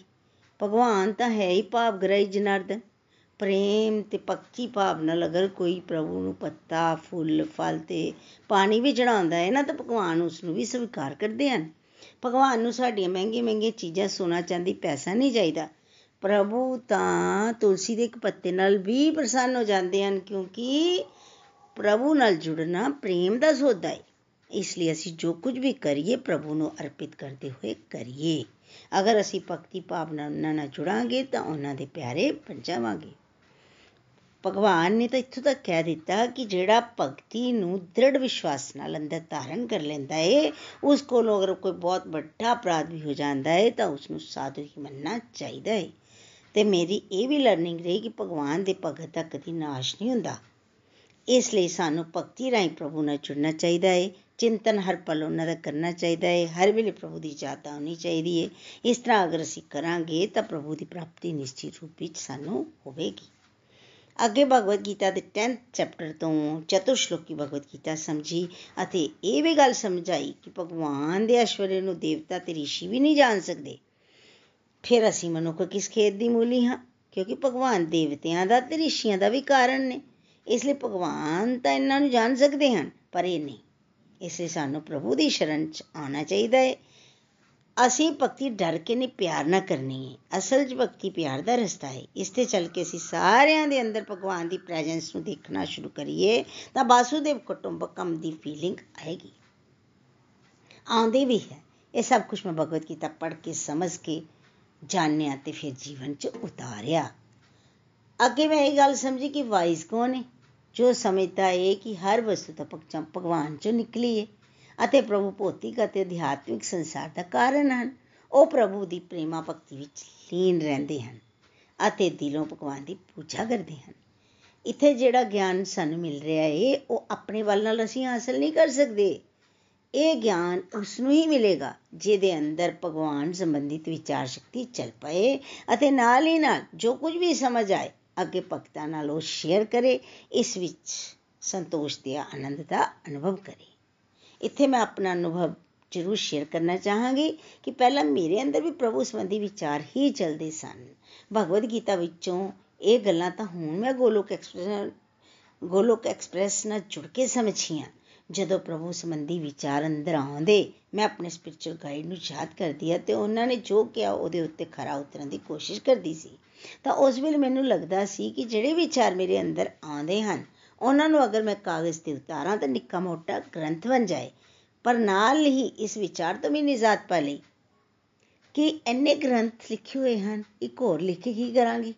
ਭਗਵਾਨ ਤਾਂ ਹੈ ਹੀ ਭਾਵਗ੍ਰਾਹੀ ਜਨਾਰਦਨ। ਪ੍ਰੇਮ ਤੇ ਪੱਕੀ ਭਾਵ ਨਾਲ ਅਗਰ ਕੋਈ ਪ੍ਰਭੂ ਨੂੰ ਪੱਤਾ, ਫੁੱਲ, ਫਲ ਤੇ ਪਾਣੀ ਵੀ ਚੜਾਉਂਦਾ ਹੈ ਨਾ, ਤਾਂ ਭਗਵਾਨ ਉਸ ਨੂੰ ਵੀ ਸਵੀਕਾਰ ਕਰਦੇ ਹਨ। ਭਗਵਾਨ ਨੂੰ ਸਾਡੀਆਂ ਮਹਿੰਗੀਆਂ ਮਹਿੰਗੀਆਂ ਚੀਜ਼ਾਂ ਸੋਨਾ ਚਾਂਦੀ ਪੈਸਾ ਨਹੀਂ ਚਾਹੀਦਾ। ਪ੍ਰਭੂ ਤਾਂ ਤੁਲਸੀ ਦੇ ਇੱਕ ਪੱਤੇ ਨਾਲ ਵੀ ਪ੍ਰਸੰਨ ਹੋ ਜਾਂਦੇ ਹਨ, ਕਿਉਂਕਿ ਪ੍ਰਭੂ ਨਾਲ ਜੁੜਨਾ ਪ੍ਰੇਮ ਦਾ ਸੌਦਾ ਹੈ। ਇਸ ਲਈ ਅਸੀਂ ਜੋ ਕੁਝ ਵੀ ਕਰੀਏ, ਪ੍ਰਭੂ ਨੂੰ ਅਰਪਿਤ ਕਰਦੇ ਹੋਏ ਕਰੀਏ। ਅਗਰ ਅਸੀਂ ਭਗਤੀ ਭਾਵਨਾ ਉਹਨਾਂ ਨਾਲ ਜੁੜਾਂਗੇ, ਤਾਂ ਉਹਨਾਂ ਦੇ ਪਿਆਰੇ ਬਣ ਜਾਵਾਂਗੇ। ਭਗਵਾਨ ਨੇ ਤਾਂ ਇੱਥੋਂ ਤੱਕ ਕਹਿ ਦਿੱਤਾ ਕਿ ਜਿਹੜਾ ਭਗਤੀ ਨੂੰ ਦ੍ਰਿੜ ਵਿਸ਼ਵਾਸ ਨਾਲ ਅੰਦਰ ਧਾਰਨ ਕਰ ਲੈਂਦਾ ਏ, ਉਸ ਕੋਲ ਅਗਰ ਕੋਈ ਬਹੁਤ ਵੱਡਾ ਅਪਰਾਧ ਵੀ ਹੋ ਜਾਂਦਾ ਏ, ਤਾਂ ਉਸ ਨੂੰ ਸਾਧੂ ਹੀ ਮੰਨਣਾ ਚਾਹੀਦਾ ਏ। ਤੇ ਮੇਰੀ ਇਹ ਵੀ ਲਰਨਿੰਗ ਰਹੀ ਕਿ ਭਗਵਾਨ ਦੇ ਭਗਤ ਦਾ ਕਦੀ ਨਾਸ਼ ਨਹੀਂ ਹੁੰਦਾ। ਇਸ ਲਈ ਸਾਨੂੰ ਭਗਤੀ ਰਾਹੀਂ ਪ੍ਰਭੂ ਨਾਲ ਜੁੜਨਾ ਚਾਹੀਦਾ ਹੈ ਚਿੰਤਨ ਹਰ ਪਲ ਉਹਨਾਂ ਦਾ ਕਰਨਾ ਚਾਹੀਦਾ ਹੈ ਹਰ ਵੇਲੇ ਪ੍ਰਭੂ ਦੀ ਯਾਦ ਆਉਣੀ ਚਾਹੀਦੀ ਹੈ ਇਸ ਤਰ੍ਹਾਂ ਅਗਰ ਅਸੀਂ ਕਰਾਂਗੇ ਤਾਂ ਪ੍ਰਭੂ ਦੀ ਪ੍ਰਾਪਤੀ ਨਿਸ਼ਚਿਤ ਰੂਪ ਵਿੱਚ ਸਾਨੂੰ ਹੋਵੇਗੀ। ਅੱਗੇ ਭਗਵਦ ਗੀਤਾ ਦੇ 10th ਚੈਪਟਰ ਤੋਂ ਚਤੁਰ ਸ਼ਲੋਕੀ ਭਗਵਦ ਗੀਤਾ ਸਮਝੀ ਅਤੇ ਇਹ ਵੀ ਗੱਲ ਸਮਝਾਈ ਕਿ ਭਗਵਾਨ ਦੇ ਐਸ਼ਵਰਯ ਨੂੰ ਦੇਵਤਾ ਤੇ ઋષਿ ਵੀ ਨਹੀਂ ਜਾਣ ਸਕਦੇ। ਫਿਰ ਅਸੀਂ ਮਨੁੱਖ ਕਿਸ ਖੇਤ ਦੀ ਮੂਲੀ ਹਾਂ? ਕਿਉਂਕਿ ਭਗਵਾਨ ਦੇਵਤਿਆਂ ਦਾ ਤੇ ઋષਿਆਂ ਦਾ ਵੀ ਕਾਰਨ ਨੇ। ਇਸ ਲਈ ਭਗਵਾਨ ਤਾਂ ਇਹਨਾਂ ਨੂੰ ਜਾਣ ਸਕਦੇ ਹਨ, ਪਰ ਇਹ ਨਹੀਂ। ਇਸ ਲਈ ਸਾਨੂੰ ਪ੍ਰਭੂ ਦੀ ਸ਼ਰਨ ਚ ਆਉਣਾ ਚਾਹੀਦਾ ਹੈ। ਅਸੀਂ ਭਗਤੀ ਡਰ ਕੇ ਨਹੀਂ, ਪਿਆਰ ਨਾ ਕਰਨੀ ਹੈ। ਅਸਲ 'ਚ ਭਗਤੀ ਪਿਆਰ ਦਾ ਰਸਤਾ ਹੈ। ਇਸ ਤੇ ਚੱਲ ਕੇ ਅਸੀਂ ਸਾਰਿਆਂ ਦੇ ਅੰਦਰ ਭਗਵਾਨ ਦੀ ਪ੍ਰੈਜ਼ੈਂਸ ਨੂੰ ਦੇਖਣਾ ਸ਼ੁਰੂ ਕਰੀਏ, ਤਾਂ ਬਾਸੂਦੇਵ ਕੁਟੁੰਬਕਮ ਦੀ ਫੀਲਿੰਗ ਆਏਗੀ। ਆਉਂਦੀ ਵੀ ਹੈ। ਇਹ ਸਭ ਕੁਝ ਮੈਂ ਭਗਵਤ ਗੀਤਾ ਪੜ੍ਹ ਕੇ, ਸਮਝ ਕੇ, ਜਾਣਿਆ ਤੇ ਫਿਰ ਜੀਵਨ 'ਚ ਉਤਾਰਿਆ। ਅੱਗੇ ਮੈਂ ਇਹ ਗੱਲ ਸਮਝੀ ਕਿ ਵਾਈਸ ਕੌਣ ਹੈ? ਜੋ ਸਮਝਦਾ ਹੈ ਕਿ ਹਰ ਵਸਤੂ ਤਾਂ ਭਗਵਾਨ 'ਚੋਂ ਨਿਕਲੀ ਹੈ। ਅਤੇ ਪ੍ਰਭੂ ਭੌਤਿਕ ਅਤੇ ਅਧਿਆਤਮਿਕ ਸੰਸਾਰ ਦਾ ਕਾਰਨ ਹਨ। ਉਹ ਪ੍ਰਭੂ ਦੀ ਪ੍ਰੇਮਾ ਭਗਤੀ ਵਿੱਚ ਲੀਨ ਰਹਿੰਦੇ ਹਨ ਅਤੇ ਦਿਲੋਂ ਭਗਵਾਨ ਦੀ ਪੂਜਾ ਕਰਦੇ ਹਨ। ਇੱਥੇ ਜਿਹੜਾ ਗਿਆਨ ਸਾਨੂੰ ਮਿਲ ਰਿਹਾ ਹੈ ਉਹ ਆਪਣੇ ਵੱਲ ਨਾਲ ਅਸੀਂ ਹਾਸਲ ਨਹੀਂ ਕਰ ਸਕਦੇ। ਇਹ ਗਿਆਨ ਉਸ ਨੂੰ ਹੀ ਮਿਲੇਗਾ, ਜਿਹਦੇ ਅੰਦਰ ਭਗਵਾਨ ਸੰਬੰਧਿਤ ਵਿਚਾਰ ਸ਼ਕਤੀ ਚੱਲ ਪਏ ਅਤੇ ਨਾਲ ਹੀ ਨਾਲ ਜੋ ਕੁਝ ਵੀ ਸਮਝ ਆਏ, ਅੱਗੇ ਭਗਤਾਂ ਨਾਲ ਉਹ ਸ਼ੇਅਰ ਕਰੇ, ਇਸ ਵਿੱਚ ਸੰਤੋਸ਼ ਤੇ ਆਨੰਦ ਦਾ ਅਨੁਭਵ ਕਰੇ। ਇੱਥੇ ਮੈਂ ਆਪਣਾ ਅਨੁਭਵ ਜ਼ਰੂਰ ਸ਼ੇਅਰ ਕਰਨਾ ਚਾਹਾਂਗੀ ਕਿ ਪਹਿਲਾਂ ਮੇਰੇ ਅੰਦਰ ਵੀ ਪ੍ਰਭੂ ਸੰਬੰਧੀ ਵਿਚਾਰ ਹੀ ਚੱਲਦੇ ਸਨ। ਭਗਵਦ ਗੀਤਾ ਵਿੱਚੋਂ ਇਹ ਗੱਲਾਂ ਤਾਂ ਹੁਣ ਮੈਂ ਗੋਲੋਕ ਐਕਸਪ੍ਰੈਸ ਗੋਲੋਕ ਐਕਸਪ੍ਰੈਸ ਨਾਲ ਜੁੜ ਕੇ ਸਮਝੀਆਂ। ਜਦੋਂ ਪ੍ਰਭੂ ਸੰਬੰਧੀ ਵਿਚਾਰ ਅੰਦਰ ਆਉਂਦੇ, ਮੈਂ ਆਪਣੇ ਸਪਿਰਚੁਅਲ ਗਾਈਡ ਨੂੰ ਯਾਦ ਕਰਦੀ ਆ ਤੇ ਉਹਨਾਂ ਨੇ ਜੋ ਕਿਹਾ ਉਹਦੇ ਉੱਤੇ ਖਰਾ ਉਤਰਨ ਦੀ ਕੋਸ਼ਿਸ਼ ਕਰਦੀ ਸੀ। ਤਾਂ ਉਸ ਵੇਲੇ ਮੈਨੂੰ ਲੱਗਦਾ ਸੀ ਕਿ ਜਿਹੜੇ ਵਿਚਾਰ ਮੇਰੇ ਅੰਦਰ ਆਉਂਦੇ ਹਨ ਉਹਨਾਂ ਨੂੰ ਅਗਰ ਮੈਂ ਕਾਗਜ਼ ਤੇ ਉਤਾਰਾਂ ਤਾਂ ਨਿੱਕਾ ਮੋਟਾ ਗ੍ਰੰਥ ਬਣ ਜਾਏ। ਪਰ ਨਾਲ ਹੀ ਇਸ ਵਿਚਾਰ ਤੋਂ ਵੀ ਨਿਜਾਤ ਪਾ ਲਈ ਕਿ ਇੰਨੇ ਗ੍ਰੰਥ ਲਿਖੇ ਹੋਏ ਹਨ, ਇੱਕ ਹੋਰ ਲਿਖ ਕੇ ਕੀ ਕਰਾਂਗੀ?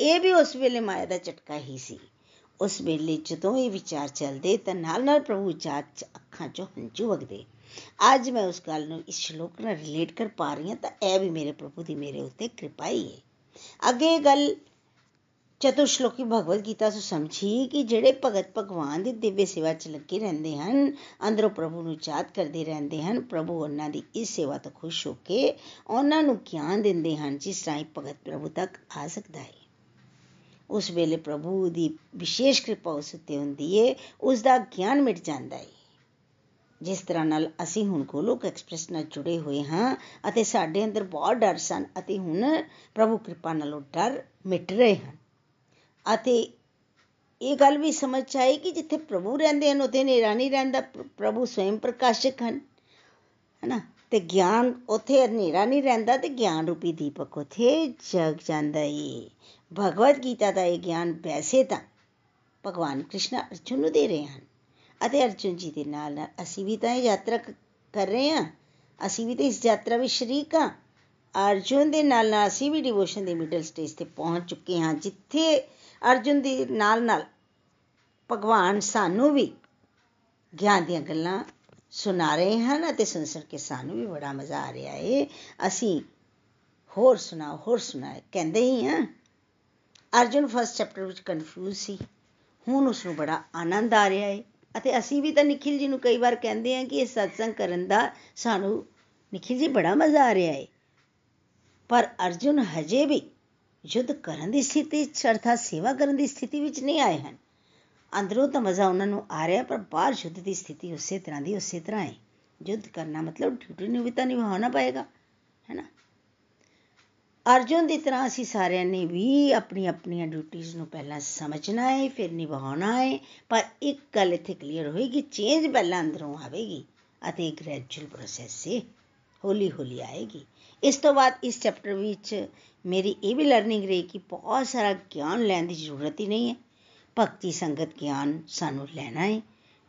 ਇਹ ਵੀ ਉਸ ਵੇਲੇ ਮਾਇਆ ਦਾ ਝਟਕਾ ਹੀ ਸੀ। ਉਸ ਵੇਲੇ ਜਦੋਂ ਇਹ ਵਿਚਾਰ ਚੱਲਦੇ ਤਾਂ ਨਾਲ ਨਾਲ ਪ੍ਰਭੂ ਜਾਤ ਚ ਅੱਖਾਂ ਚੋਂ ਹੰਝੂ ਵਗਦੇ। ਅੱਜ ਮੈਂ ਉਸ ਗੱਲ ਨੂੰ ਇਸ ਸ਼ਲੋਕ ਨਾਲ ਰਿਲੇਟ ਕਰ ਪਾ ਰਹੀ ਹਾਂ ਤਾਂ ਇਹ ਵੀ ਮੇਰੇ ਪ੍ਰਭੂ ਦੀ ਮੇਰੇ ਉੱਤੇ ਕਿਰਪਾ ਹੀ ਹੈ। ਅੱਗੇ ਗੱਲ ਚਤੁਰ ਸ਼ਲੋਕੀ ਭਗਵਦ ਗੀਤਾ ਤੋਂ ਸਮਝੀ ਕਿ ਜਿਹੜੇ ਭਗਤ ਭਗਵਾਨ ਦੀ ਦਿਵਯ ਸੇਵਾ 'ਚ ਲੱਗੇ ਰਹਿੰਦੇ ਹਨ, ਅੰਦਰੋਂ ਪ੍ਰਭੂ ਨੂੰ ਯਾਦ ਕਰਦੇ ਰਹਿੰਦੇ ਹਨ, ਪ੍ਰਭੂ ਉਹਨਾਂ ਦੀ ਇਸ ਸੇਵਾ ਤੋਂ ਖੁਸ਼ ਹੋ ਕੇ ਉਹਨਾਂ ਨੂੰ ਗਿਆਨ ਦਿੰਦੇ ਹਨ, ਜਿਸ ਰਾਹੀਂ ਭਗਤ ਪ੍ਰਭੂ ਤੱਕ ਆ ਸਕਦਾ ਹੈ। ਉਸ ਵੇਲੇ ਪ੍ਰਭੂ ਦੀ ਵਿਸ਼ੇਸ਼ ਕਿਰਪਾ ਉਸ ਉੱਤੇ ਹੁੰਦੀ ਏ ਉਸ ਦਾ ਗਿਆਨ ਮਿਟ ਜਾਂਦਾ ਹੈ ਜਿਸ ਤਰ੍ਹਾਂ ਨਾਲ ਅਸੀਂ ਹੁਣ ਗੋਲੋਕ ਐਕਸਪ੍ਰੈਸ ਨਾਲ ਜੁੜੇ ਹੋਏ ਹਾਂ ਅਤੇ ਸਾਡੇ ਅੰਦਰ ਬਹੁਤ ਡਰ ਸਨ ਅਤੇ ਹੁਣ ਪ੍ਰਭੂ ਕਿਰਪਾ ਨਾਲ ਉਹ ਡਰ ਮਿਟ ਰਹੇ ਹਨ। ਅਤੇ ਇਹ ਗੱਲ ਵੀ ਸਮਝ ਆਈ ਕਿ ਜਿੱਥੇ ਪ੍ਰਭੂ ਰਹਿੰਦੇ ਹਨ, ਉੱਥੇ ਹਨੇਰਾ ਨਹੀਂ ਰਹਿੰਦਾ ਪ੍ਰਭੂ ਸਵੈਮ ਪ੍ਰਕਾਸ਼ਕ ਹਨ, ਹੈਨਾ? ਤੇ ਗਿਆਨ ਉੱਥੇ ਹਨੇਰਾ ਨਹੀਂ ਰਹਿੰਦਾ ਤੇ ਗਿਆਨ ਰੂਪੀ ਦੀਪਕ ਉੱਥੇ ਜਗ ਜਾਂਦਾ ਏ। ਭਗਵਦ ਗੀਤਾ ਦਾ ਇਹ ਗਿਆਨ ਵੈਸੇ ਤਾਂ ਭਗਵਾਨ ਕ੍ਰਿਸ਼ਨ ਅਰਜੁਨ ਨੂੰ ਦੇ ਰਹੇ ਹਨ ਅਤੇ ਅਰਜੁਨ ਜੀ ਦੇ ਨਾਲ ਨਾਲ ਅਸੀਂ ਵੀ ਤਾਂ ਇਹ ਯਾਤਰਾ ਕਰ ਰਹੇ ਹਾਂ। ਅਸੀਂ ਵੀ ਤਾਂ ਇਸ ਯਾਤਰਾ ਵਿੱਚ ਸ਼ਰੀਕ ਹਾਂ। ਅਰਜੁਨ ਦੇ ਨਾਲ ਨਾਲ ਅਸੀਂ ਵੀ ਡਿਵੋਸ਼ਨ ਦੇ ਮਿਡਲ ਸਟੇਜ ਤੇ ਪਹੁੰਚ ਚੁੱਕੇ ਹਾਂ, ਜਿੱਥੇ ਅਰਜੁਨ ਦੇ ਨਾਲ ਨਾਲ ਭਗਵਾਨ ਸਾਨੂੰ ਵੀ ਗਿਆਨ ਦੀਆਂ ਗੱਲਾਂ ਸੁਣਾ ਰਹੇ ਹਨ ਅਤੇ ਸੁਣ ਸੁਣ ਕੇ ਸਾਨੂੰ ਵੀ ਬੜਾ ਮਜ਼ਾ ਆ ਰਿਹਾ ਏ। ਅਸੀਂ ਹੋਰ ਸੁਣਾਓ, ਹੋਰ ਸੁਣਾਏ ਕਹਿੰਦੇ ਹੀ ਆ। ਅਰਜੁਨ ਫਸਟ ਚੈਪਟਰ ਵਿੱਚ ਕਨਫਿਊਜ਼ ਸੀ। ਹੁਣ ਉਸ ਨੂੰ ਬੜਾ ਆਨੰਦ ਆ ਰਿਹਾ ਏ ਅਤੇ ਅਸੀਂ ਵੀ ਤਾਂ ਨikhil ਜੀ ਨੂੰ ਕਈ ਵਾਰ ਕਹਿੰਦੇ ਆ ਕਿ ਇਹ satsang ਕਰਨ ਦਾ ਸਾਨੂੰ ਨikhil ਜੀ ਬੜਾ ਮਜ਼ਾ ਆ ਰਿਹਾ ਏ। ਪਰ ਅਰਜੁਨ ਹਜੇ ਵੀ ਯੁੱਧ ਕਰਨ ਦੀ ਸਥਿਤੀ ਅਰਥਾਤ ਸੇਵਾ ਕਰਨ ਦੀ ਸਥਿਤੀ ਵਿੱਚ ਨਹੀਂ ਆਏ ਹਨ। ਅੰਦਰੋਂ ਤਾਂ ਮਜ਼ਾ ਉਹਨਾਂ ਨੂੰ ਆ ਰਿਹਾ, ਪਰ ਬਾਹਰ ਯੁੱਧ ਦੀ ਸਥਿਤੀ ਉਸੇ ਤਰ੍ਹਾਂ ਦੀ ਉਸੇ ਤਰ੍ਹਾਂ ਹੈ। ਯੁੱਧ ਕਰਨਾ ਮਤਲਬ ਡਿਊਟੀ ਨੂੰ ਵੀ ਤਾਂ ਨਿਭਾਉਣਾ ਪਏਗਾ ਹੈਨਾ ਅਰਜੁਨ ਦੀ ਤਰ੍ਹਾਂ ਅਸੀਂ ਸਾਰਿਆਂ ਨੇ ਵੀ ਆਪਣੀ ਆਪਣੀਆਂ ਡਿਊਟੀਆਂ ਨੂੰ ਪਹਿਲਾਂ ਸਮਝਣਾ ਹੈ, ਫਿਰ ਨਿਭਾਉਣਾ ਹੈ, ਪਰ ਇੱਕ ਗੱਲ ਇੱਥੇ ਕਲੀਅਰ ਹੋਏਗੀ ਚੇਂਜ ਪਹਿਲਾਂ ਅੰਦਰੋਂ ਆਵੇਗੀ ਅਤੇ ਗ੍ਰੈਜੂਅਲ ਪ੍ਰੋਸੈਸ ਹੈ ਹੌਲੀ ਹੌਲੀ ਆਏਗੀ। ਇਸ ਤੋਂ ਬਾਅਦ ਇਸ ਚੈਪਟਰ ਵਿੱਚ ਮੇਰੀ ਇਹ ਵੀ ਲਰਨਿੰਗ ਰਹੀ ਕਿ ਬਹੁਤ ਸਾਰਾ ਗਿਆਨ ਲੈਣ ਦੀ ਜ਼ਰੂਰਤ ਹੀ ਨਹੀਂ ਹੈ। ਭਗਤੀ ਸੰਗਤ ਗਿਆਨ ਸਾਨੂੰ ਲੈਣਾ ਹੈ,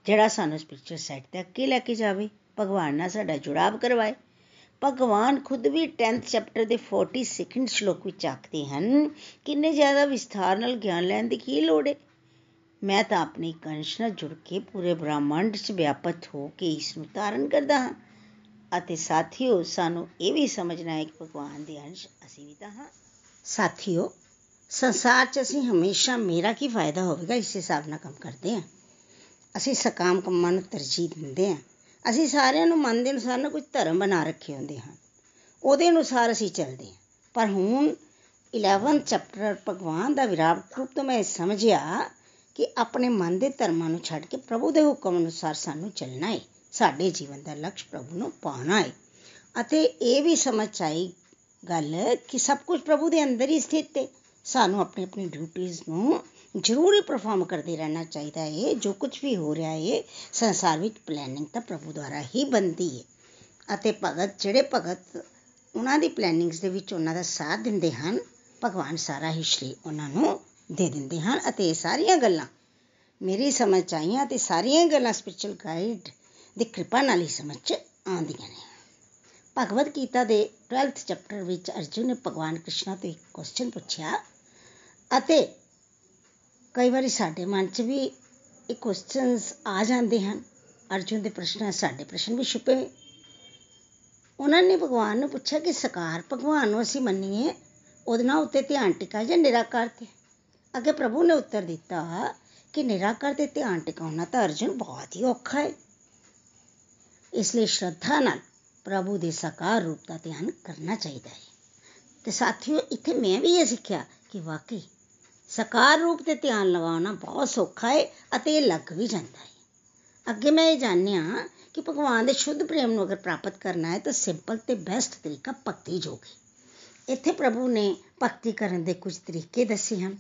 ਜਿਹੜਾ ਸਾਨੂੰ ਸਪਿਰਚੁਅਲ ਸਾਈਡ ਤੇ ਅੱਗੇ ਲੈ ਕੇ ਜਾਵੇ, ਭਗਵਾਨ ਨਾਲ ਸਾਡਾ ਜੁੜਾਵ ਕਰਵਾਏ। ਭਗਵਾਨ ਖੁਦ ਵੀ 10th ਚੈਪਟਰ ਦੇ 42nd ਸ਼ਲੋਕ ਵਿੱਚ ਆਖਦੇ ਹਨ, ਕਿੰਨੇ ਜ਼ਿਆਦਾ ਵਿਸਥਾਰ ਨਾਲ ਗਿਆਨ ਲੈਣ ਦੀ ਕੀ ਲੋੜ ਹੈ ਮੈਂ ਤਾਂ ਆਪਣੀ ਕੰਸ਼ ਨਾਲ ਜੁੜ ਕੇ ਪੂਰੇ ਬ੍ਰਹਮੰਡ 'ਚ ਵਿਆਪਤ ਹੋ ਕੇ ਇਸ ਨੂੰ ਧਾਰਨ ਕਰਦਾ ਹਾਂ। ਅਤੇ ਸਾਥੀਓ, ਸਾਨੂੰ ਇਹ ਵੀ ਸਮਝਣਾ ਹੈ ਕਿ ਭਗਵਾਨ ਦੇ ਅੰਸ਼ ਅਸੀਂ ਵੀ ਤਾਂ ਹਾਂ। ਸਾਥੀਓ, ਸੰਸਾਰ 'ਚ ਅਸੀਂ ਹਮੇਸ਼ਾ ਮੇਰਾ ਕੀ ਫਾਇਦਾ ਹੋਵੇਗਾ? ਇਸ ਹਿਸਾਬ ਨਾਲ ਕੰਮ ਕਰਦੇ ਹਾਂ। ਅਸੀਂ ਸਕਾਮ ਕੰਮਾਂ ਨੂੰ ਤਰਜੀਹ ਦਿੰਦੇ ਹਾਂ। ਅਸੀਂ ਸਾਰਿਆਂ ਨੂੰ ਮਨ ਦੇ ਅਨੁਸਾਰ ਨਾ ਕੁਝ ਧਰਮ ਬਣਾ ਰੱਖੇ ਹੁੰਦੇ ਹਨ ਉਹਦੇ ਅਨੁਸਾਰ ਅਸੀਂ ਚੱਲਦੇ ਹਾਂ। ਪਰ ਹੁਣ 11 ਚੈਪਟਰ ਭਗਵਾਨ ਦਾ ਵਿਰਾਟ ਰੂਪ ਤੋਂ ਮੈਂ ਸਮਝਿਆ ਕਿ ਆਪਣੇ ਮਨ ਦੇ ਧਰਮਾਂ ਨੂੰ ਛੱਡ ਕੇ ਪ੍ਰਭੂ ਦੇ ਹੁਕਮ ਅਨੁਸਾਰ ਸਾਨੂੰ ਚੱਲਣਾ ਹੈ। ਸਾਡੇ ਜੀਵਨ ਦਾ ਲਕਸ਼ ਪ੍ਰਭੂ ਨੂੰ ਪਾਉਣਾ ਹੈ ਅਤੇ ਇਹ ਵੀ ਸਮਝ ਆਈ ਗੱਲ ਕਿ ਸਭ ਕੁਝ ਪ੍ਰਭੂ ਦੇ ਅੰਦਰ ਹੀ ਸਥਿਤ ਹੈ ਸਾਨੂੰ ਆਪਣੀ ਆਪਣੀ ਡਿਊਟੀਆਂ ਨੂੰ ਜ਼ਰੂਰ ਹੀ ਪਰਫਾਰਮ ਕਰਦੇ ਰਹਿਣਾ ਚਾਹੀਦਾ ਹੈ ਜੋ ਕੁਝ ਵੀ ਹੋ ਰਿਹਾ ਹੈ ਸੰਸਾਰ ਵਿੱਚ ਪਲੈਨਿੰਗ ਤਾਂ ਪ੍ਰਭੂ ਦੁਆਰਾ ਹੀ ਬੰਦੀ ਹੈ ਅਤੇ ਭਗਤ, ਜਿਹੜੇ ਭਗਤ ਉਹਨਾਂ ਦੀ ਪਲੈਨਿੰਗਸ ਦੇ ਵਿੱਚ ਉਹਨਾਂ ਦਾ ਸਾਥ ਦਿੰਦੇ ਹਨ, ਭਗਵਾਨ ਸਾਰਾ ਹੀ ਸ਼੍ਰੀ ਉਹਨਾਂ ਨੂੰ ਦੇ ਦਿੰਦੇ ਹਨ। ਅਤੇ ਇਹ ਸਾਰੀਆਂ ਗੱਲਾਂ, ਮੇਰੀ ਸਮਝ ਆਈਆਂ ਤੇ ਸਾਰੀਆਂ ਗੱਲਾਂ ਸਪਿਰਚੁਅਲ ਗਾਈਡ ਦੀ ਕਿਰਪਾ ਨਾਲ ਹੀ ਸਮਝ ਆਉਂਦੀਆਂ ਨੇ। ਭਗਵਦ ਗੀਤਾ ਦੇ 12th ਚੈਪਟਰ ਵਿੱਚ ਅਰਜੁਨ ਨੇ ਭਗਵਾਨ ਕ੍ਰਿਸ਼ਨ ਤੋਂ ਇੱਕ ਕੁਐਸਚਨ ਪੁੱਛਿਆ ਅਤੇ ਕਈ ਵਾਰੀ ਸਾਡੇ ਮਨ 'ਚ ਵੀ ਇਹ ਕੁਐਸਚਨਸ ਆ ਜਾਂਦੇ ਹਨ। ਅਰਜੁਨ ਦੇ ਪ੍ਰਸ਼ਨ ਸਾਡੇ ਪ੍ਰਸ਼ਨ ਵੀ ਛੁਪੇ ਹੋਏ। ਉਹਨਾਂ ਨੇ ਭਗਵਾਨ ਨੂੰ ਪੁੱਛਿਆ ਕਿ ਸਕਾਰ ਭਗਵਾਨ ਨੂੰ ਅਸੀਂ ਮੰਨੀਏ, ਉਹਦੇ ਨਾਲ ਉੱਤੇ ਧਿਆਨ ਟਿਕਾ ਜਾਂ ਨਿਰਾਕਾਰ ਤੇ? ਅੱਗੇ ਪ੍ਰਭੂ ਨੇ ਉੱਤਰ ਦਿੱਤਾ ਕਿ ਨਿਰਾਕਾਰ ਤੇ ਧਿਆਨ ਟਿਕਾਉਣਾ ਤਾਂ ਅਰਜੁਨ ਬਹੁਤ ਹੀ ਔਖਾ ਹੈ। ਇਸ ਲਈ ਸ਼ਰਧਾ ਨਾਲ ਪ੍ਰਭੂ ਦੇ ਸਾਕਾਰ ਰੂਪ ਦਾ ਧਿਆਨ ਕਰਨਾ ਚਾਹੀਦਾ ਹੈ ਤੇ ਸਾਥੀਓ ਇੱਥੇ ਮੈਂ ਵੀ ਇਹ ਸਿੱਖਿਆ ਕਿ ਵਾਕਈ ਸਾਕਾਰ ਰੂਪ ਤੇ ਧਿਆਨ ਲਗਾਉਣਾ ਬਹੁਤ ਸੌਖਾ ਹੈ ਅਤੇ ਇਹ ਲੱਗ ਵੀ ਜਾਂਦਾ ਹੈ ਅੱਗੇ ਮੈਂ ਇਹ ਜਾਣਿਆ ਕਿ ਭਗਵਾਨ ਦੇ ਸ਼ੁੱਧ ਪ੍ਰੇਮ ਨੂੰ ਅਗਰ ਪ੍ਰਾਪਤ ਕਰਨਾ ਹੈ ਤਾਂ ਸਿੰਪਲ ਤੇ ਬੈਸਟ ਤਰੀਕਾ ਭਗਤੀ ਜੋਗ ਹੈ ਇੱਥੇ ਪ੍ਰਭੂ ਨੇ ਭਗਤੀ ਕਰਨ ਦੇ ਕੁਝ ਤਰੀਕੇ ਦੱਸੇ ਹਨ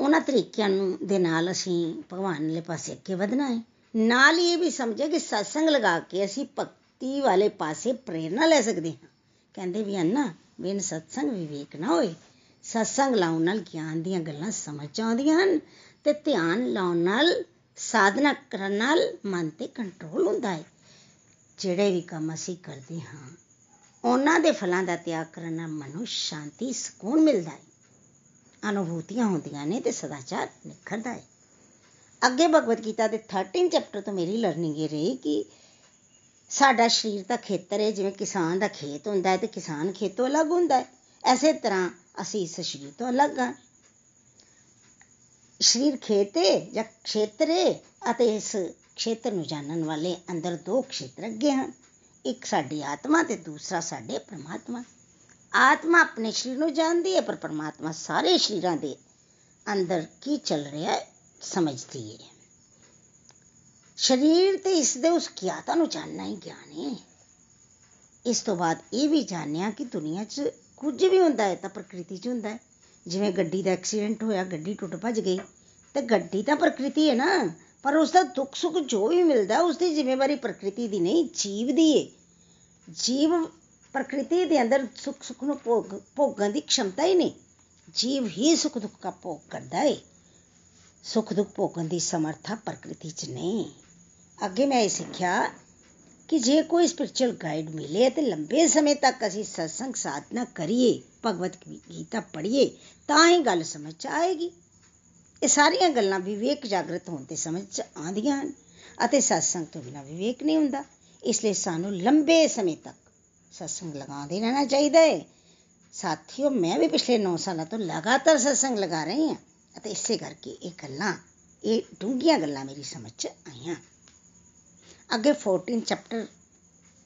ਉਹਨਾਂ ਤਰੀਕਿਆਂ ਨੂੰ ਦੇ ਨਾਲ ਅਸੀਂ ਭਗਵਾਨ ਦੇ ਪਾਸੇ ਅੱਗੇ ਵਧਣਾ ਹੈ ਨਾਲ ਹੀ ਇਹ ਵੀ ਸਮਝੇ ਕਿ satsang ਲਗਾ ਕੇ ਅਸੀਂ ਭਗਤੀ ਵਾਲੇ ਪਾਸੇ ਪ੍ਰੇਰਣਾ ਲੈ ਸਕਦੇ ਹਾਂ। ਕਹਿੰਦੇ ਵੀ ਹਨ ਨਾ ਬਿਨ ਸਤਸੰਗ ਵਿਵੇਕ ਨਾ ਹੋਏ। ਸਤਸੰਗ ਲਾਉਣ ਨਾਲ ਗਿਆਨ ਦੀਆਂ ਗੱਲਾਂ ਸਮਝ ਆਉਂਦੀਆਂ ਹਨ ਤੇ ਧਿਆਨ ਲਾਉਣ ਨਾਲ, ਸਾਧਨਾ ਕਰਨ ਨਾਲ ਮਨ ਤੇ ਕੰਟਰੋਲ ਹੁੰਦਾ ਹੈ। ਜਿਹੜੇ ਵੀ ਕੰਮ ਅਸੀਂ ਕਰਦੇ ਹਾਂ, ਉਹਨਾਂ ਦੇ ਫਲਾਂ ਦਾ ਤਿਆਗ ਕਰਨ ਨਾਲ ਮਨ ਨੂੰ ਸ਼ਾਂਤੀ, ਸਕੂਨ ਮਿਲਦਾ ਹੈ। ਅਨੁਭੂਤੀਆਂ ਹੁੰਦੀਆਂ ਨੇ ਤੇ ਸਦਾਚਾਰ ਨਿਖਰਦਾ ਹੈ। ਅੱਗੇ ਭਗਵਦ ਗੀਤਾ ਦੇ 13 ਚੈਪਟਰ ਤੋਂ ਮੇਰੀ ਲਰਨਿੰਗ ਇਹ ਰਹੀ ਕਿ ਸਾਡਾ ਸਰੀਰ ਦਾ ਖੇਤਰ ਹੈ, ਜਿਵੇਂ ਕਿਸਾਨ ਦਾ ਖੇਤ ਹੁੰਦਾ ਹੈ ਤੇ ਕਿਸਾਨ ਖੇਤੋਂ ਅਲੱਗ ਹੁੰਦਾ ਹੈ। ਐਸੇ ਤਰ੍ਹਾਂ ਅਸੀਂ ਇਸ ਸਰੀਰ ਤੋਂ ਅਲੱਗ ਹਾਂ। ਸਰੀਰ ਖੇਤ ਹੈ ਜਾਂ ਖੇਤਰ ਹੈ ਅਤੇ ਇਸ ਖੇਤਰ ਨੂੰ ਜਾਣਨ ਵਾਲੇ ਅੰਦਰ ਦੋ ਖੇਤਰ ਅੱਗੇ ਹਨ। ਇੱਕ ਸਾਡੀ ਆਤਮਾ ਤੇ ਦੂਸਰਾ ਸਾਡੇ ਪ੍ਰਮਾਤਮਾ। ਆਤਮਾ ਆਪਣੇ ਸਰੀਰ ਨੂੰ ਜਾਣਦੀ ਹੈ, ਪਰ ਪਰਮਾਤਮਾ ਸਾਰੇ ਸਰੀਰਾਂ ਦੇ ਅੰਦਰ ਕੀ ਚੱਲ ਰਿਹਾ ਹੈ? ਸਮਝਦੀ ਹੈ ਸਰੀਰ ਤੇ ਇਸ ਦੇ ਉਸ ਗਿਆਤਾ ਨੂੰ ਜਾਣਨਾ ਹੀ ਗਿਆਨ ਹੈ ਇਸ ਤੋਂ ਬਾਅਦ ਇਹ ਵੀ ਜਾਣਿਆ ਕਿ ਦੁਨੀਆ 'ਚ ਕੁਝ ਵੀ ਹੁੰਦਾ ਹੈ ਤਾਂ ਪ੍ਰਕਿਰਤੀ 'ਚ ਹੁੰਦਾ ਹੈ ਜਿਵੇਂ ਗੱਡੀ ਦਾ ਐਕਸੀਡੈਂਟ ਹੋਇਆ ਗੱਡੀ ਟੁੱਟ ਭੱਜ ਗਈ ਤੇ ਗੱਡੀ ਤਾਂ ਪ੍ਰਕਿਰਤੀ ਹੈ ਨਾ ਪਰ ਉਸ ਦਾ ਦੁੱਖ ਸੁੱਖ ਜੋ ਵੀ ਮਿਲਦਾ ਉਸ ਦੀ ਜ਼ਿੰਮੇਵਾਰੀ ਪ੍ਰਕਿਰਤੀ ਦੀ ਨਹੀਂ ਜੀਵ ਦੀ ਹੈ ਜੀਵ ਪ੍ਰਕਿਰਤੀ ਦੇ ਅੰਦਰ ਸੁੱਖ ਸੁੱਖ ਨੂੰ ਭੋਗ ਭੋਗਣ ਦੀ ਖਮਤਾ ਹੀ ਨਹੀਂ ਜੀਵ ਹੀ ਸੁੱਖ ਦੁੱਖ ਦਾ ਭੋਗ ਕਰਦਾ ਹੈ ਸੁੱਖ ਦੁੱਖ ਭੋਗਣ ਦੀ ਸਮਰੱਥਾ ਪ੍ਰਕਿਰਤੀ 'ਚ ਨਹੀਂ ਅੱਗੇ ਮੈਂ ਇਹ ਸਿੱਖਿਆ ਕਿ ਜੇ ਕੋਈ ਸਪਿਰਚੁਅਲ ਗਾਈਡ ਮਿਲੇ ਤੇ ਲੰਬੇ ਸਮੇਂ ਤੱਕ ਅਸੀਂ ਸਤਸੰਗ ਸਾਧਨਾ ਕਰੀਏ, ਭਗਵਤ ਗੀਤਾ ਪੜ੍ਹੀਏ, ਤਾਂ ਹੀ ਗੱਲ ਸਮਝ ਆਏਗੀ। ਇਹ ਸਾਰੀਆਂ ਗੱਲਾਂ ਵਿਵੇਕ ਜਾਗਰਤ ਹੋਣ ਤੇ ਸਮਝ ਚ ਆਉਂਦੀਆਂ ਹਨ ਅਤੇ ਸਤਸੰਗ ਤੋਂ ਬਿਨਾਂ ਵਿਵੇਕ ਨਹੀਂ ਹੁੰਦਾ। ਇਸ ਲਈ ਸਾਨੂੰ ਲੰਬੇ ਸਮੇਂ ਤੱਕ ਸਤਸੰਗ ਲਗਾਉਂਦੇ ਰਹਿਣਾ ਚਾਹੀਦਾ ਹੈ। ਸਾਥੀਓ, ਮੈਂ ਵੀ ਪਿਛਲੇ 9 ਸਾਲਾਂ ਤੋਂ ਲਗਾਤਾਰ ਸਤਸੰਗ ਲਗਾ ਰਹੀ ਹਾਂ। ਅਤੇ ਇਸੇ ਕਰਕੇ ਇਹ ਗੱਲਾਂ ਇਹ ਡੂੰਘੀਆਂ ਗੱਲਾਂ ਮੇਰੀ ਸਮਝ ਚ ਆਈਆਂ ਅੱਗੇ 14 ਚੈਪਟਰ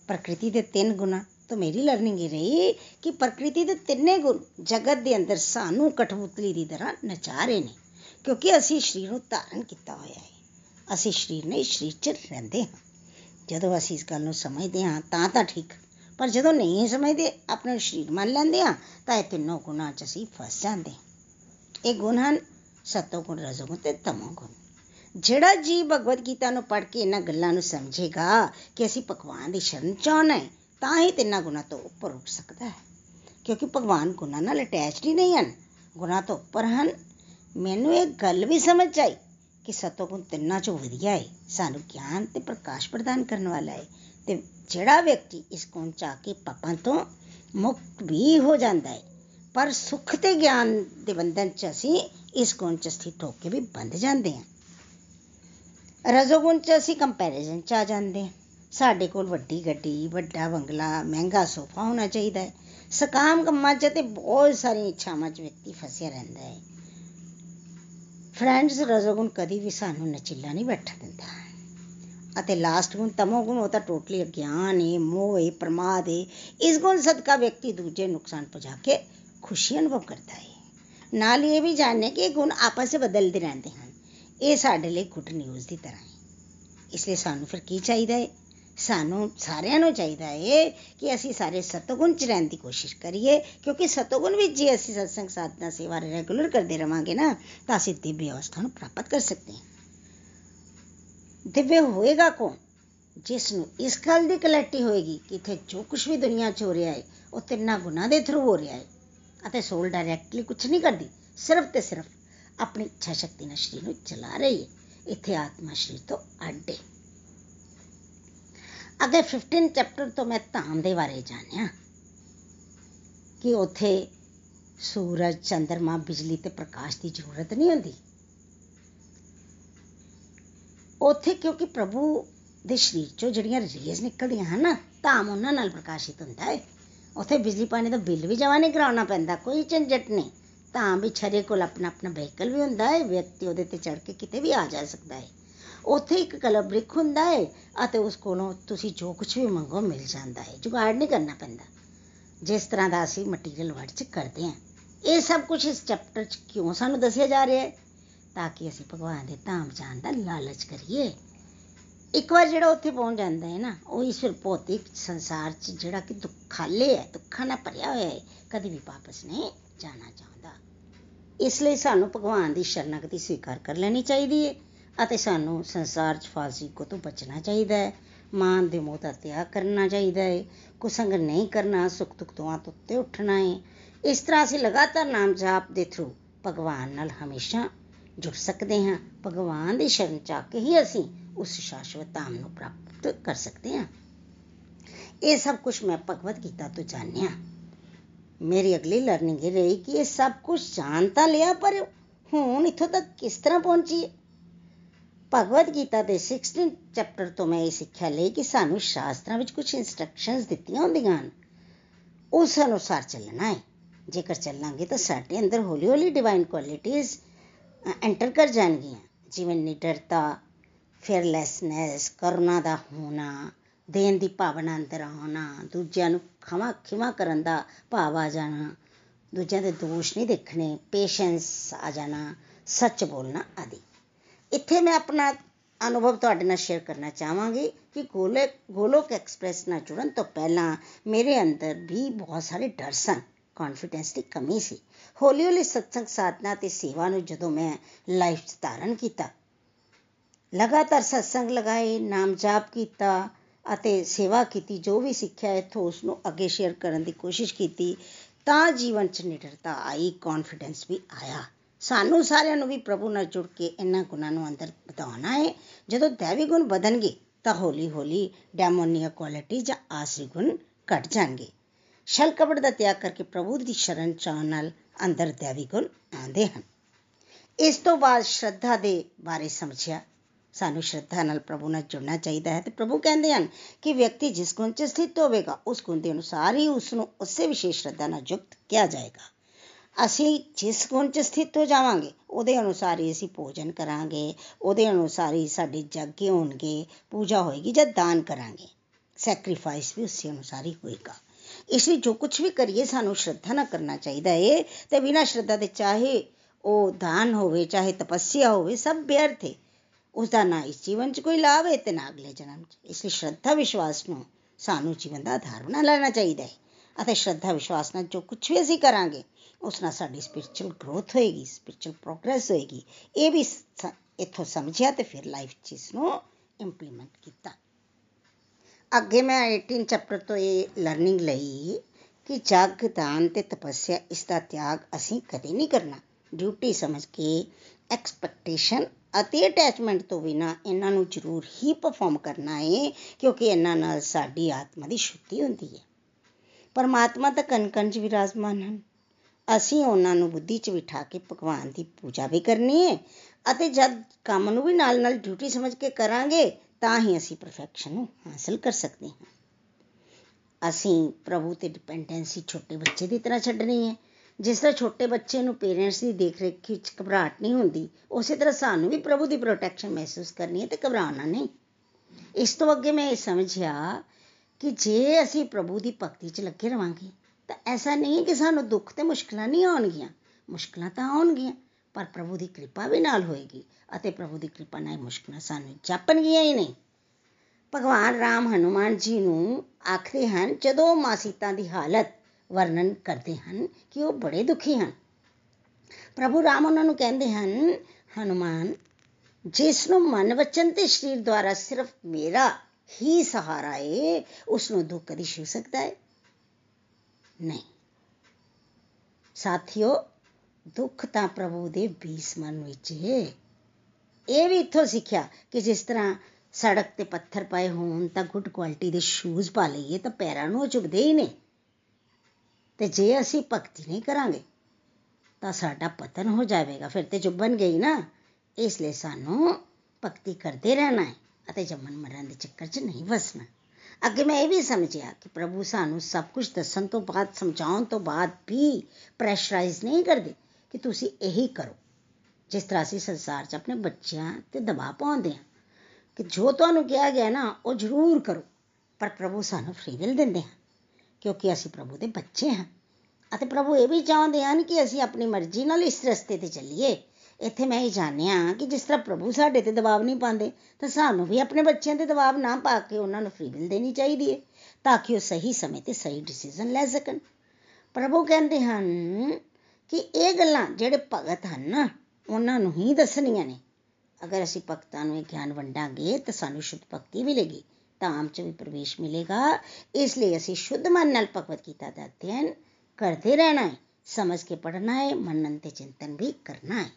ਪ੍ਰਕਿਰਤੀ ਦੇ ਤਿੰਨ ਗੁਣਾ ਤੋਂ ਮੇਰੀ ਲਰਨਿੰਗ ਇਹ ਰਹੀ ਕਿ ਪ੍ਰਕਿਰਤੀ ਦੇ ਤਿੰਨੇ ਗੁਣ ਜਗਤ ਦੇ ਅੰਦਰ ਸਾਨੂੰ ਕਠਪੁਤਲੀ ਦੀ ਤਰ੍ਹਾਂ ਨਚਾ ਰਹੇ ਨੇ ਕਿਉਂਕਿ ਅਸੀਂ ਸਰੀਰ ਨੂੰ ਧਾਰਨ ਕੀਤਾ ਹੋਇਆ ਹੈ ਅਸੀਂ ਸਰੀਰ ਨਹੀਂ ਸਰੀਰ 'ਚ ਰਹਿੰਦੇ ਹਾਂ ਜਦੋਂ ਅਸੀਂ ਇਸ ਗੱਲ ਨੂੰ ਸਮਝਦੇ ਹਾਂ ਤਾਂ ਤਾਂ ਠੀਕ ਪਰ ਜਦੋਂ ਨਹੀਂ ਸਮਝਦੇ ਆਪਣੇ ਸਰੀਰ ਮੰਨ ਲੈਂਦੇ ਆ ਤਾਂ ਇਹ ਤਿੰਨੋਂ ਗੁਣਾਂ 'ਚ ਅਸੀਂ ਫਸ ਜਾਂਦੇ ਇਹ ਗੁਣ ਹਨ ਸਤੋ ਗੁਣ ਰਜੋ ਗੁਣ ਤੇ ਤਮੋ ਗੁਣ। ਜਿਹੜਾ ਜੀ ਭਗਵਦ ਗੀਤਾ ਨੂੰ ਪੜ੍ਹ ਕੇ ਇਹਨਾਂ ਗੱਲਾਂ ਨੂੰ ਸਮਝੇਗਾ ਕਿ ਅਸੀਂ ਭਗਵਾਨ ਦੀ ਸ਼ਰਨ ਚਾਹਣਾ ਹੈ, ਤਾਂ ਹੀ ਤਿੰਨਾਂ ਗੁਣਾਂ ਤੋਂ ਉੱਪਰ ਉੱਠ ਸਕਦਾ ਹੈ। ਕਿਉਂਕਿ ਭਗਵਾਨ ਗੁਣਾਂ ਨਾਲ ਅਟੈਚਡ ਹੀ ਨਹੀਂ ਹਨ, ਗੁਣਾਂ ਤੋਂ ਉੱਪਰ ਹਨ। ਮੈਨੂੰ ਇਹ ਗੱਲ ਵੀ ਸਮਝ ਆਈ ਕਿ ਸਤੋਗੁਣ ਤਿੰਨਾਂ ਚੋਂ ਵਧੀਆ ਹੈ ਸਾਨੂੰ ਗਿਆਨ ਤੇ ਪ੍ਰਕਾਸ਼ ਪ੍ਰਦਾਨ ਕਰਨ ਵਾਲਾ ਹੈ ਤੇ ਜਿਹੜਾ ਵਿਅਕਤੀ ਇਸ ਗੁਣ ਚ ਆ ਕੇ ਪਾਪਾਂ ਤੋਂ ਮੁਕਤ ਵੀ ਹੋ ਜਾਂਦਾ ਹੈ ਪਰ ਸੁਖ ਤੇ ਗਿਆਨ ਦੇ ਬੰਧਨ ਚ ਅਸੀਂ ਇਸ ਗੁਣ ਚ ਸਥਿਤ ਹੋ ਕੇ ਵੀ ਬੰਧ ਜਾਂਦੇ ਹਾਂ। ਰਜੋਗੁਣ ਚ ਅਸੀਂ ਕੰਪੈਰੀਜ਼ਨ ਚ ਆ ਜਾਂਦੇ ਹਾਂ। ਸਾਡੇ ਕੋਲ ਵੱਡੀ ਗੱਡੀ, ਵੱਡਾ ਬੰਗਲਾ, ਮਹਿੰਗਾ ਸੋਫਾ ਹੋਣਾ ਚਾਹੀਦਾ ਹੈ। ਸਕਾਮ ਕੰਮਾਂ 'ਚ ਤੇ ਬਹੁਤ ਸਾਰੀਆਂ ਇੱਛਾਵਾਂ 'ਚ ਵਿਅਕਤੀ ਫਸਿਆ ਰਹਿੰਦਾ ਹੈ। ਫਰੈਂਡਸ ਰਜੋਗੁਣ ਕਦੀ ਵੀ ਸਾਨੂੰ ਨਚਿੱਲਾ ਨਹੀਂ ਬੈਠਾ ਦਿੰਦਾ। ਅਤੇ ਲਾਸਟ ਗੁਣ ਤਮੋਗੁਣ ਉਹ ਤਾਂ ਟੋਟਲੀ ਅਗਿਆਨ ਹੈ ਮੋਹ ਹੈ ਪ੍ਰਮਾਦ ਹੈ ਇਸ ਗੁਣ ਸਦਕਾ ਵਿਅਕਤੀ ਦੂਜੇ ਨੁਕਸਾਨ ਪਹੁੰਚਾ ਕੇ ਖੁਸ਼ੀ ਅਨੁਭਵ ਕਰਦਾ ਹੈ। ਨਾਲ ਇਹ ਵੀ ਜਾਣਨੇ ਕਿ ਇਹ ਗੁਣ ਆਪਸ ਵਿੱਚ ਬਦਲਦੇ ਰਹਿੰਦੇ ਹਨ। ਇਹ ਸਾਡੇ ਲਈ ਗੁੱਡ ਨਿਊਜ਼ ਦੀ ਤਰ੍ਹਾਂ ਹੈ। ਇਸ ਲਈ ਸਾਨੂੰ ਫਿਰ ਕੀ ਚਾਹੀਦਾ ਹੈ? ਸਾਨੂੰ ਸਾਰਿਆਂ ਨੂੰ ਚਾਹੀਦਾ ਹੈ ਕਿ ਅਸੀਂ ਸਾਰੇ ਸਤਗੁਣ ਚ ਰਹਿਣ ਦੀ ਕੋਸ਼ਿਸ਼ ਕਰੀਏ। ਕਿਉਂਕਿ ਸਤਗੁਣ ਵਿੱਚ ਜੇ ਅਸੀਂ ਸਤਸੰਗ ਸਾਧਨਾ ਸੇਵਾ ਰੈਗੂਲਰ ਕਰਦੇ ਰਵਾਂਗੇ ਨਾ, ਤਾਂ ਅਸੀਂ ਦਿਵਯ ਅਵਸਥਾ ਨੂੰ ਪ੍ਰਾਪਤ ਕਰ ਸਕਦੇ ਹਾਂ। ਦਿਵਯ ਹੋਏਗਾ ਕੌਣ? ਜਿਸ ਨੂੰ ਇਸ ਗੱਲ ਦੀ ਕਲੈਰਿਟੀ ਹੋਏਗੀ ਕਿ ਇੱਥੇ ਜੋ ਕੁਝ ਵੀ ਦੁਨੀਆ 'ਚ ਹੋ ਰਿਹਾ ਹੈ, ਉਹ ਤਿੰਨਾਂ ਗੁਣਾਂ ਦੇ ਥਰੂ ਹੋ ਰਿਹਾ ਹੈ। ਅਤੇ ਸੋਲ ਡਾਇਰੈਕਟਲੀ ਕੁਝ ਨਹੀਂ ਕਰਦੀ। ਸਿਰਫ ਤੇ ਸਿਰਫ ਆਪਣੀ ਇੱਛਾ ਸ਼ਕਤੀ ਨਾਲ ਸਰੀਰ ਨੂੰ ਚਲਾ ਰਹੀ ਹੈ। ਇੱਥੇ ਆਤਮਾ ਸਰੀਰ ਤੋਂ ਅੱਡੇ। ਅੱਗੇ 15 ਚੈਪਟਰ ਤੋਂ ਮੈਂ ਧਾਮ ਦੇ ਬਾਰੇ ਜਾਣਿਆ ਕਿ ਉੱਥੇ ਸੂਰਜ, ਚੰਦਰਮਾ, ਬਿਜਲੀ ਤੇ ਪ੍ਰਕਾਸ਼ ਦੀ ਜ਼ਰੂਰਤ ਨਹੀਂ ਹੁੰਦੀ। ਉੱਥੇ ਕਿਉਂਕਿ ਪ੍ਰਭੂ ਦੇ ਸਰੀਰ ਚੋਂ ਜਿਹੜੀਆਂ ਰੇਜ਼ ਨਿਕਲਦੀਆਂ ਹਨ ਨਾ, ਧਾਮ ਉਹਨਾਂ ਨਾਲ ਪ੍ਰਕਾਸ਼ਿਤ ਹੁੰਦਾ ਹੈ। ਉੱਥੇ ਬਿਜਲੀ ਪਾਣੀ ਦਾ ਬਿੱਲ ਵੀ ਜਮਾ ਨਹੀਂ ਕਰਾਉਣਾ ਪੈਂਦਾ, ਕੋਈ ਝੰਜਟ ਨਹੀਂ। ਧਾਮ ਵਿੱਚ ਹਰੇ ਕੋਲ ਆਪਣਾ ਆਪਣਾ ਵਹੀਕਲ ਵੀ ਹੁੰਦਾ ਹੈ ਵਿਅਕਤੀ ਉਹਦੇ ਤੇ ਚੜ ਕੇ ਕਿਤੇ ਵੀ ਆ ਜਾ ਸਕਦਾ ਹੈ ਉੱਥੇ ਇੱਕ ਕਲਬ੍ਰਿਕ ਹੁੰਦਾ ਹੈ ਅਤੇ ਉਸ ਕੋਲੋਂ ਤੁਸੀਂ ਜੋ ਕੁਝ ਵੀ ਮੰਗੋ ਮਿਲ ਜਾਂਦਾ ਹੈ ਜੁਗਾੜ ਨਹੀਂ ਕਰਨਾ ਪੈਂਦਾ। ਜਿਸ ਤਰ੍ਹਾਂ ਦਾ ਅਸੀਂ ਮਟੀਰੀਅਲ ਵਰਡ 'ਚ ਕਰਦੇ ਹਾਂ ਇਹ ਸਭ ਕੁਝ ਇਸ ਚੈਪਟਰ 'ਚ ਕਿਉਂ ਸਾਨੂੰ ਦੱਸਿਆ ਜਾ ਰਿਹਾ ਹੈ ਤਾਂ ਕਿ ਅਸੀਂ ਭਗਵਾਨ ਦੇ ਧਾਮ ਜਾਣ ਦਾ ਲਾਲਚ ਕਰੀਏ। ਇੱਕ ਵਾਰ ਜਿਹੜਾ ਉੱਥੇ ਪਹੁੰਚ ਜਾਂਦਾ ਹੈ ਨਾ, ਉਹ ਇਸ ਫਿਰ ਭੌਤਿਕ ਸੰਸਾਰ 'ਚ ਜਿਹੜਾ ਕਿ ਦੁੱਖਾਲੇ ਹੈ, ਦੁੱਖਾਂ ਨਾਲ ਭਰਿਆ ਹੋਇਆ ਹੈ, ਕਦੀ ਵੀ ਵਾਪਸ ਨਹੀਂ ਜਾਣਾ ਚਾਹੁੰਦਾ। ਇਸ ਲਈ ਸਾਨੂੰ ਭਗਵਾਨ ਦੀ ਸ਼ਰਨਾਗਤੀ ਸਵੀਕਾਰ ਕਰ ਲੈਣੀ ਚਾਹੀਦੀ ਹੈ ਅਤੇ ਸਾਨੂੰ ਸੰਸਾਰ 'ਚ ਫਾਸੀ ਕੋ ਤੋਂ ਬਚਣਾ ਚਾਹੀਦਾ ਹੈ ਮਾਨ ਦੇ ਮੋਹ ਦਾ ਤਿਆਗ ਕਰਨਾ ਚਾਹੀਦਾ ਹੈ, ਕੁਸੰਗ ਨਹੀਂ ਕਰਨਾ, ਸੁਖ ਦੁੱਖ ਤੋਂ ਉੱਤੇ ਉੱਠਣਾ ਹੈ। ਇਸ ਤਰ੍ਹਾਂ ਅਸੀਂ ਲਗਾਤਾਰ ਨਾਮ ਜਾਪ ਦੇ ਥਰੂ ਭਗਵਾਨ ਨਾਲ ਹਮੇਸ਼ਾ ਜੁੜ ਸਕਦੇ ਹਾਂ। ਭਗਵਾਨ ਦੀ ਸ਼ਰਨ ਚ ਆ ਕੇ ਹੀ ਅਸੀਂ ਉਸ ਸ਼ਾਸ਼ਵਤ ਧਾਮ ਨੂੰ ਪ੍ਰਾਪਤ ਕਰ ਸਕਦੇ ਹਾਂ ਇਹ ਸਭ ਕੁਝ ਮੈਂ ਭਗਵਦ ਗੀਤਾ ਤੋਂ ਜਾਣਿਆ ਮੇਰੀ ਅਗਲੀ ਲਰਨਿੰਗ ਇਹ ਰਹੀ ਕਿ ਇਹ ਸਭ ਕੁਝ ਜਾਣ ਤਾਂ ਲਿਆ ਪਰ ਹੁਣ ਇੱਥੋਂ ਤੱਕ ਕਿਸ ਤਰ੍ਹਾਂ ਪਹੁੰਚੀਏ ਭਗਵਦ ਗੀਤਾ ਦੇ 16 ਚੈਪਟਰ ਤੋਂ ਮੈਂ ਇਹ ਸਿੱਖਿਆ ਲਈ ਕਿ ਸਾਨੂੰ ਸ਼ਾਸਤਰਾਂ ਵਿੱਚ ਕੁਝ ਇਨਸਟਰਕਸ਼ਨਸ ਦਿੱਤੀਆਂ ਹੁੰਦੀਆਂ ਹਨ ਉਸ ਅਨੁਸਾਰ ਚੱਲਣਾ ਹੈ ਜੇਕਰ ਚੱਲਾਂਗੇ ਤਾਂ ਸਾਡੇ ਅੰਦਰ ਹੌਲੀ ਹੌਲੀ ਡਿਵਾਈਨ ਕੁਆਲਿਟੀਆਂ ਐਂਟਰ ਕਰ ਜਾਣਗੀਆਂ ਜਿਵੇਂ ਨਿਡਰਤਾ ਫੇਅਰਲੈਸਨੈਸ ਕਰੁਣਾ ਦਾ ਹੋਣਾ, ਦੇਣ ਦੀ ਭਾਵਨਾ ਅੰਦਰ ਆਉਣਾ, ਦੂਜਿਆਂ ਨੂੰ ਖਮਾ ਖਿਮਾ ਕਰਨ ਦਾ ਭਾਵ ਆ ਜਾਣਾ, ਦੂਜਿਆਂ ਦੇ ਦੋਸ਼ ਨਹੀਂ ਦੇਖਣੇ ਪੇਸ਼ੈਂਸ ਆ ਜਾਣਾ, ਸੱਚ ਬੋਲਣਾ ਆਦਿ। ਇੱਥੇ ਮੈਂ ਆਪਣਾ ਅਨੁਭਵ ਤੁਹਾਡੇ ਨਾਲ ਸ਼ੇਅਰ ਕਰਨਾ ਚਾਹਾਂਗੀ ਕਿ ਗੋਲੇ ਗੋਲੋਕ ਐਕਸਪ੍ਰੈਸ ਨਾਲ ਜੁੜਨ ਤੋਂ ਪਹਿਲਾਂ ਮੇਰੇ ਅੰਦਰ ਵੀ ਬਹੁਤ ਸਾਰੇ ਡਰ ਸਨ ਕੌਨਫੀਡੈਂਸ ਦੀ ਕਮੀ ਸੀ। ਹੌਲੀ ਹੌਲੀ ਸਤਸੰਗ, ਸਾਧਨਾ ਤੇ ਸੇਵਾ ਨੂੰ ਜਦੋਂ ਮੈਂ ਲਾਈਫ 'ਚ ਧਾਰਨ ਕੀਤਾ ਲਗਾਤਾਰ ਸਤਸੰਗ ਲਗਾਏ, ਨਾਮ ਜਾਪ ਕੀਤਾ ਅਤੇ ਸੇਵਾ ਕੀਤੀ, ਜੋ ਵੀ ਸਿੱਖਿਆ ਇੱਥੋਂ ਉਸ ਨੂੰ ਅੱਗੇ ਸ਼ੇਅਰ ਕਰਨ ਦੀ ਕੋਸ਼ਿਸ਼ ਕੀਤੀ, ਤਾਂ ਜੀਵਨ 'ਚ ਨਿਡਰਤਾ ਆਈ ਕੌਨਫੀਡੈਂਸ ਵੀ ਆਇਆ। ਸਾਨੂੰ ਸਾਰਿਆਂ ਨੂੰ ਵੀ ਪ੍ਰਭੂ ਨਾਲ ਜੁੜ ਕੇ ਇਹਨਾਂ ਗੁਣਾਂ ਨੂੰ ਅੰਦਰ ਵਧਾਉਣਾ ਹੈ ਜਦੋਂ ਦੇਵੀ ਗੁਣ ਵਧਣਗੇ, ਤਾਂ ਹੌਲੀ ਹੌਲੀ ਡੈਮੋਨੀਆ ਕੁਆਲਿਟੀ ਜਾਂ ਆਸਰੀ ਗੁਣ ਘਟ ਜਾਣਗੇ। ਛਲ ਕਪੜ ਦਾ ਤਿਆਗ ਕਰਕੇ ਪ੍ਰਭੂ ਦੀ ਸ਼ਰਨ ਚਾਹਣ ਨਾਲ ਅੰਦਰ ਦੇਵੀ ਗੁਣ ਆਉਂਦੇ ਹਨ। ਇਸ ਤੋਂ ਬਾਅਦ ਸ਼ਰਧਾ ਦੇ ਬਾਰੇ ਸਮਝਿਆ। ਸਾਨੂੰ ਸ਼ਰਧਾ ਨਾਲ ਪ੍ਰਭੂ ਨਾਲ ਜੁੜਨਾ ਚਾਹੀਦਾ ਹੈ ਤੇ ਪ੍ਰਭੂ ਕਹਿੰਦੇ ਹਨ ਕਿ ਵਿਅਕਤੀ ਜਿਸ ਗੁਣ 'ਚ ਸਥਿਤ ਹੋਵੇਗਾ ਉਸ ਗੁਣ ਦੇ ਅਨੁਸਾਰ ਹੀ ਉਸ ਨੂੰ ਉਸੇ ਵਿਸ਼ੇਸ਼ ਸ਼ਰਧਾ ਨਾਲ ਯੁਕਤ ਕਿਹਾ ਜਾਏਗਾ ਅਸੀਂ ਜਿਸ ਗੁਣ 'ਚ ਸਥਿਤ ਹੋ ਜਾਵਾਂਗੇ ਉਹਦੇ ਅਨੁਸਾਰ ਹੀ ਅਸੀਂ ਭੋਜਨ ਕਰਾਂਗੇ ਉਹਦੇ ਅਨੁਸਾਰ ਹੀ ਸਾਡੇ ਜਾਗੇ ਹੋਣਗੇ ਪੂਜਾ ਹੋਏਗੀ ਜਾਂ ਦਾਨ ਕਰਾਂਗੇ ਸੈਕਰੀਫਾਈਸ ਵੀ ਉਸੇ ਅਨੁਸਾਰ ਹੀ ਹੋਏਗਾ ਇਸ ਲਈ ਜੋ ਕੁਝ ਵੀ ਕਰੀਏ ਸਾਨੂੰ ਸ਼ਰਧਾ ਨਾਲ ਕਰਨਾ ਚਾਹੀਦਾ ਹੈ ਤੇ ਬਿਨਾਂ ਸ਼ਰਧਾ ਦੇ ਚਾਹੇ ਉਹ ਦਾਨ ਹੋਵੇ ਚਾਹੇ ਤਪੱਸਿਆ ਹੋਵੇ ਸਭ ਬੇਅਰਥ ਹੈ ਉਸ ਦਾ ਨਾ ਇਸ ਜੀਵਨ 'ਚ ਕੋਈ ਲਾਭ ਹੈ ਤੇ ਨਾ ਅਗਲੇ ਜਨਮ 'ਚ। ਇਸ ਲਈ ਸ਼ਰਧਾ ਵਿਸ਼ਵਾਸ ਨੂੰ ਸਾਨੂੰ ਜੀਵਨ ਦਾ ਆਧਾਰ ਬਣਾ ਲੈਣਾ ਚਾਹੀਦਾ ਹੈ ਅਤੇ ਸ਼ਰਧਾ ਵਿਸ਼ਵਾਸ ਨਾਲ ਜੋ ਕੁਝ ਵੀ ਅਸੀਂ ਕਰਾਂਗੇ, ਉਸ ਨਾਲ ਸਾਡੀ ਸਪਿਰਚੁਅਲ ਗਰੋਥ ਹੋਏਗੀ ਸਪਿਰਚੁਅਲ ਪ੍ਰੋਗਰੈਸ ਹੋਏਗੀ। ਇਹ ਵੀ ਇੱਥੋਂ ਸਮਝਿਆ ਤੇ ਫਿਰ ਲਾਈਫ 'ਚ ਇਸ ਨੂੰ ਇੰਪਲੀਮੈਂਟ ਕੀਤਾ। ਅੱਗੇ ਮੈਂ 18 ਚੈਪਟਰ ਤੋਂ ਇਹ ਲਰਨਿੰਗ ਲਈ ਕਿ ਜਗ, ਦਾਨ ਤੇ ਤਪੱਸਿਆ, ਇਸ ਦਾ ਤਿਆਗ ਅਸੀਂ ਕਦੇ ਨਹੀਂ ਕਰਨਾ। ਡਿਊਟੀ ਸਮਝ ਕੇ ਐਕਸਪੈਕਟੇਸ਼ਨ ਅਤੇ ਅਟੈਚਮੈਂਟ ਤੋਂ ਬਿਨਾ ਇਹਨਾਂ ਨੂੰ ਜ਼ਰੂਰ ਹੀ ਪਰਫਾਰਮ ਕਰਨਾ ਹੈ ਕਿਉਂਕਿ ਇਹਨਾਂ ਨਾਲ ਸਾਡੀ ਆਤਮਾ ਦੀ ਸ਼ੁੱਧੀ ਹੁੰਦੀ ਹੈ ਪਰਮਾਤਮਾ ਤਾਂ ਕਣ ਕਣ 'ਚ ਵਿਰਾਜਮਾਨ ਹਨ। ਅਸੀਂ ਉਹਨਾਂ ਨੂੰ ਬੁੱਧੀ 'ਚ ਬਿਠਾ ਕੇ ਭਗਵਾਨ ਦੀ ਪੂਜਾ ਵੀ ਕਰਨੀ ਹੈ ਅਤੇ ਜਦ ਕੰਮ ਨੂੰ ਵੀ ਨਾਲ ਨਾਲ ਡਿਊਟੀ ਸਮਝ ਕੇ ਕਰਾਂਗੇ, ਤਾਂ ਹੀ ਅਸੀਂ ਪਰਫੈਕਸ਼ਨ ਨੂੰ ਹਾਸਲ ਕਰ ਸਕਦੇ ਹਾਂ। ਅਸੀਂ ਪ੍ਰਭੂ ਤੇ ਡਿਪੈਂਡੈਂਸੀ ਛੋਟੇ ਬੱਚੇ ਦੀ ਤਰ੍ਹਾਂ ਛੱਡਣੀ ਹੈ ਜਿਸ ਤਰ੍ਹਾਂ ਛੋਟੇ ਬੱਚੇ ਨੂੰ ਪੇਰੈਂਟਸ ਦੀ ਦੇਖਰੇਖ ਵਿੱਚ ਘਬਰਾਹਟ ਨਹੀਂ ਹੁੰਦੀ, ਉਸੇ ਤਰ੍ਹਾਂ ਸਾਨੂੰ ਵੀ ਪ੍ਰਭੂ ਦੀ ਪ੍ਰੋਟੈਕਸ਼ਨ ਮਹਿਸੂਸ ਕਰਨੀ ਹੈ ਤੇ ਘਬਰਾਉਣਾ ਨਹੀਂ। ਇਸ ਤੋਂ ਅੱਗੇ ਮੈਂ ਇਹ ਸਮਝਿਆ ਕਿ ਜੇ ਅਸੀਂ ਪ੍ਰਭੂ ਦੀ ਭਗਤੀ 'ਚ ਲੱਗੇ ਰਵਾਂਗੇ, ਤਾਂ ਐਸਾ ਨਹੀਂ ਕਿ ਸਾਨੂੰ ਦੁੱਖ ਤੇ ਮੁਸ਼ਕਲਾਂ ਨਹੀਂ ਆਉਣਗੀਆਂ। ਮੁਸ਼ਕਲਾਂ ਤਾਂ ਆਉਣਗੀਆਂ, ਪਰ ਪ੍ਰਭੂ ਦੀ ਕਿਰਪਾ ਵੀ ਨਾਲ ਹੋਏਗੀ ਅਤੇ ਪ੍ਰਭੂ ਦੀ ਕਿਰਪਾ ਨਾਲ ਮੁਸ਼ਕਲਾਂ ਸਾਨੂੰ ਜਾਪਣਗੀਆਂ ਹੀ ਨਹੀਂ। ਭਗਵਾਨ ਰਾਮ ਹਨੂਮਾਨ ਜੀ ਨੂੰ ਆਖਦੇ ਹਨ, ਜਦੋਂ ਮਾਂ ਸੀਤਾ ਦੀ ਹਾਲਤ ਵਰਣਨ ਕਰਦੇ ਹਨ ਕਿ ਉਹ ਬੜੇ ਦੁਖੀ ਹਨ। ਪ੍ਰਭੂ ਰਾਮ ਉਹਨਾਂ ਨੂੰ ਕਹਿੰਦੇ ਹਨ, ਹਨੂਮਾਨ, ਜਿਸ ਨੂੰ ਮਨ ਵਚਨ ਤੇ ਸਰੀਰ ਦੁਆਰਾ ਸਿਰਫ ਮੇਰਾ ਹੀ ਸਹਾਰਾ ਹੈ ਉਸ ਨੂੰ ਦੁੱਖ ਕਦੀ ਛੂ ਸਕਦਾ ਹੈ ਨਹੀਂ। ਸਾਥੀਓ, ਦੁੱਖ ਤਾਂ ਪ੍ਰਭੂ ਦੇ ਬੀਸ ਮਨ ਵਿੱਚ ਹੈ ਇਹ ਵੀ ਇੱਥੋਂ ਸਿੱਖਿਆ ਕਿ ਜਿਸ ਤਰ੍ਹਾਂ ਸੜਕ ਤੇ ਪੱਥਰ ਪਏ ਹੋਣ ਤਾਂ ਗੁੱਡ ਕੁਆਲਿਟੀ ਦੇ ਸ਼ੂਜ਼ ਪਾ ਲਈਏ ਤਾਂ ਪੈਰਾਂ ਨੂੰ ਚੁਭਦੇ ਹੀ ਨੇ। ਤੇ ਜੇ ਅਸੀਂ ਭਗਤੀ ਨਹੀਂ ਕਰਾਂਗੇ, ਤਾਂ ਸਾਡਾ ਪਤਨ ਹੋ ਜਾਵੇਗਾ। ਫਿਰ ਤੇ ਚੁੱਭਣ ਗਈ ਨਾ, ਇਸ ਲਈ ਸਾਨੂੰ ਭਗਤੀ ਕਰਦੇ ਰਹਿਣਾ ਹੈ ਅਤੇ ਜੰਮਣ ਮਰਨ ਦੇ ਚੱਕਰ 'ਚ ਨਹੀਂ ਵਸਣਾ। ਅੱਗੇ ਮੈਂ ਇਹ ਵੀ ਸਮਝਿਆ ਕਿ ਪ੍ਰਭੂ ਸਾਨੂੰ ਸਭ ਕੁਝ ਦੱਸਣ ਤੋਂ ਬਾਅਦ, ਸਮਝਾਉਣ ਤੋਂ ਬਾਅਦ ਵੀ ਪ੍ਰੈਸ਼ਰਾਈਜ਼ ਨਹੀਂ ਕਰਦੇ ਕਿ ਤੁਸੀਂ ਇਹੀ ਕਰੋ। ਜਿਸ ਤਰ੍ਹਾਂ ਅਸੀਂ ਸੰਸਾਰ 'ਚ ਆਪਣੇ ਬੱਚਿਆਂ ਤੇ ਦਬਾਅ ਪਾਉਂਦੇ ਹਾਂ ਕਿ ਜੋ ਤੁਹਾਨੂੰ ਕਿਹਾ ਗਿਆ ਨਾ, ਉਹ ਜ਼ਰੂਰ ਕਰੋ। ਪਰ ਪ੍ਰਭੂ ਸਾਨੂੰ ਫ੍ਰੀ ਵਿਲ ਦਿੰਦੇ ਹਨ। ਕਿਉਂਕਿ ਅਸੀਂ ਪ੍ਰਭੂ ਦੇ ਬੱਚੇ ਹਾਂ। ਅਤੇ ਪ੍ਰਭੂ ਇਹ ਵੀ ਚਾਹੁੰਦੇ ਹਨ ਕਿ ਅਸੀਂ ਆਪਣੀ ਮਰਜ਼ੀ ਨਾਲ ਇਸ ਰਸਤੇ ਤੇ ਚੱਲੀਏ। ਇੱਥੇ ਮੈਂ ਇਹ ਜਾਣਿਆ ਕਿ ਜਿਸ ਤਰ੍ਹਾਂ ਪ੍ਰਭੂ ਸਾਡੇ ਤੇ ਦਬਾਅ ਨਹੀਂ ਪਾਉਂਦੇ, ਤਾਂ ਸਾਨੂੰ ਵੀ ਆਪਣੇ ਬੱਚਿਆਂ ਤੇ ਦਬਾਅ ਨਾ ਪਾ ਕੇ ਉਹਨਾਂ ਨੂੰ ਫ੍ਰੀ ਵਿਲ ਦੇਣੀ ਚਾਹੀਦੀ ਹੈ ਤਾਂ ਕਿ ਉਹ ਸਹੀ ਸਮੇਂ ਤੇ ਸਹੀ ਡਿਸੀਜਨ ਲੈ ਸਕਣ। ਪ੍ਰਭੂ ਕਹਿੰਦੇ ਹਨ ਕਿ ਇਹ ਗੱਲਾਂ ਜਿਹੜੇ ਭਗਤ ਹਨ ਨਾ, ਉਹਨਾਂ ਨੂੰ ਹੀ ਦੱਸਣੀਆਂ ਨੇ। ਅਗਰ ਅਸੀਂ ਭਗਤਾਂ ਨੂੰ ਇਹ ਗਿਆਨ ਵੰਡਾਂਗੇ, ਤਾਂ ਸਾਨੂੰ ਸ਼ੁੱਧ ਭਗਤੀ ਮਿਲੇਗੀ। ਧਾਮ 'ਚ ਵੀ ਪ੍ਰਵੇਸ਼ ਮਿਲੇਗਾ ਇਸ ਲਈ ਅਸੀਂ ਸ਼ੁੱਧ ਮਨ ਨਾਲ ਭਗਵਤ ਗੀਤਾ ਦਾ ਅਧਿਐਨ ਕਰਦੇ ਰਹਿਣਾ ਹੈ ਸਮਝ ਕੇ ਪੜਨਾ ਹੈ ਮੰਨਣ ਤੇ ਚਿੰਤਨ ਵੀ ਕਰਨਾ ਹੈ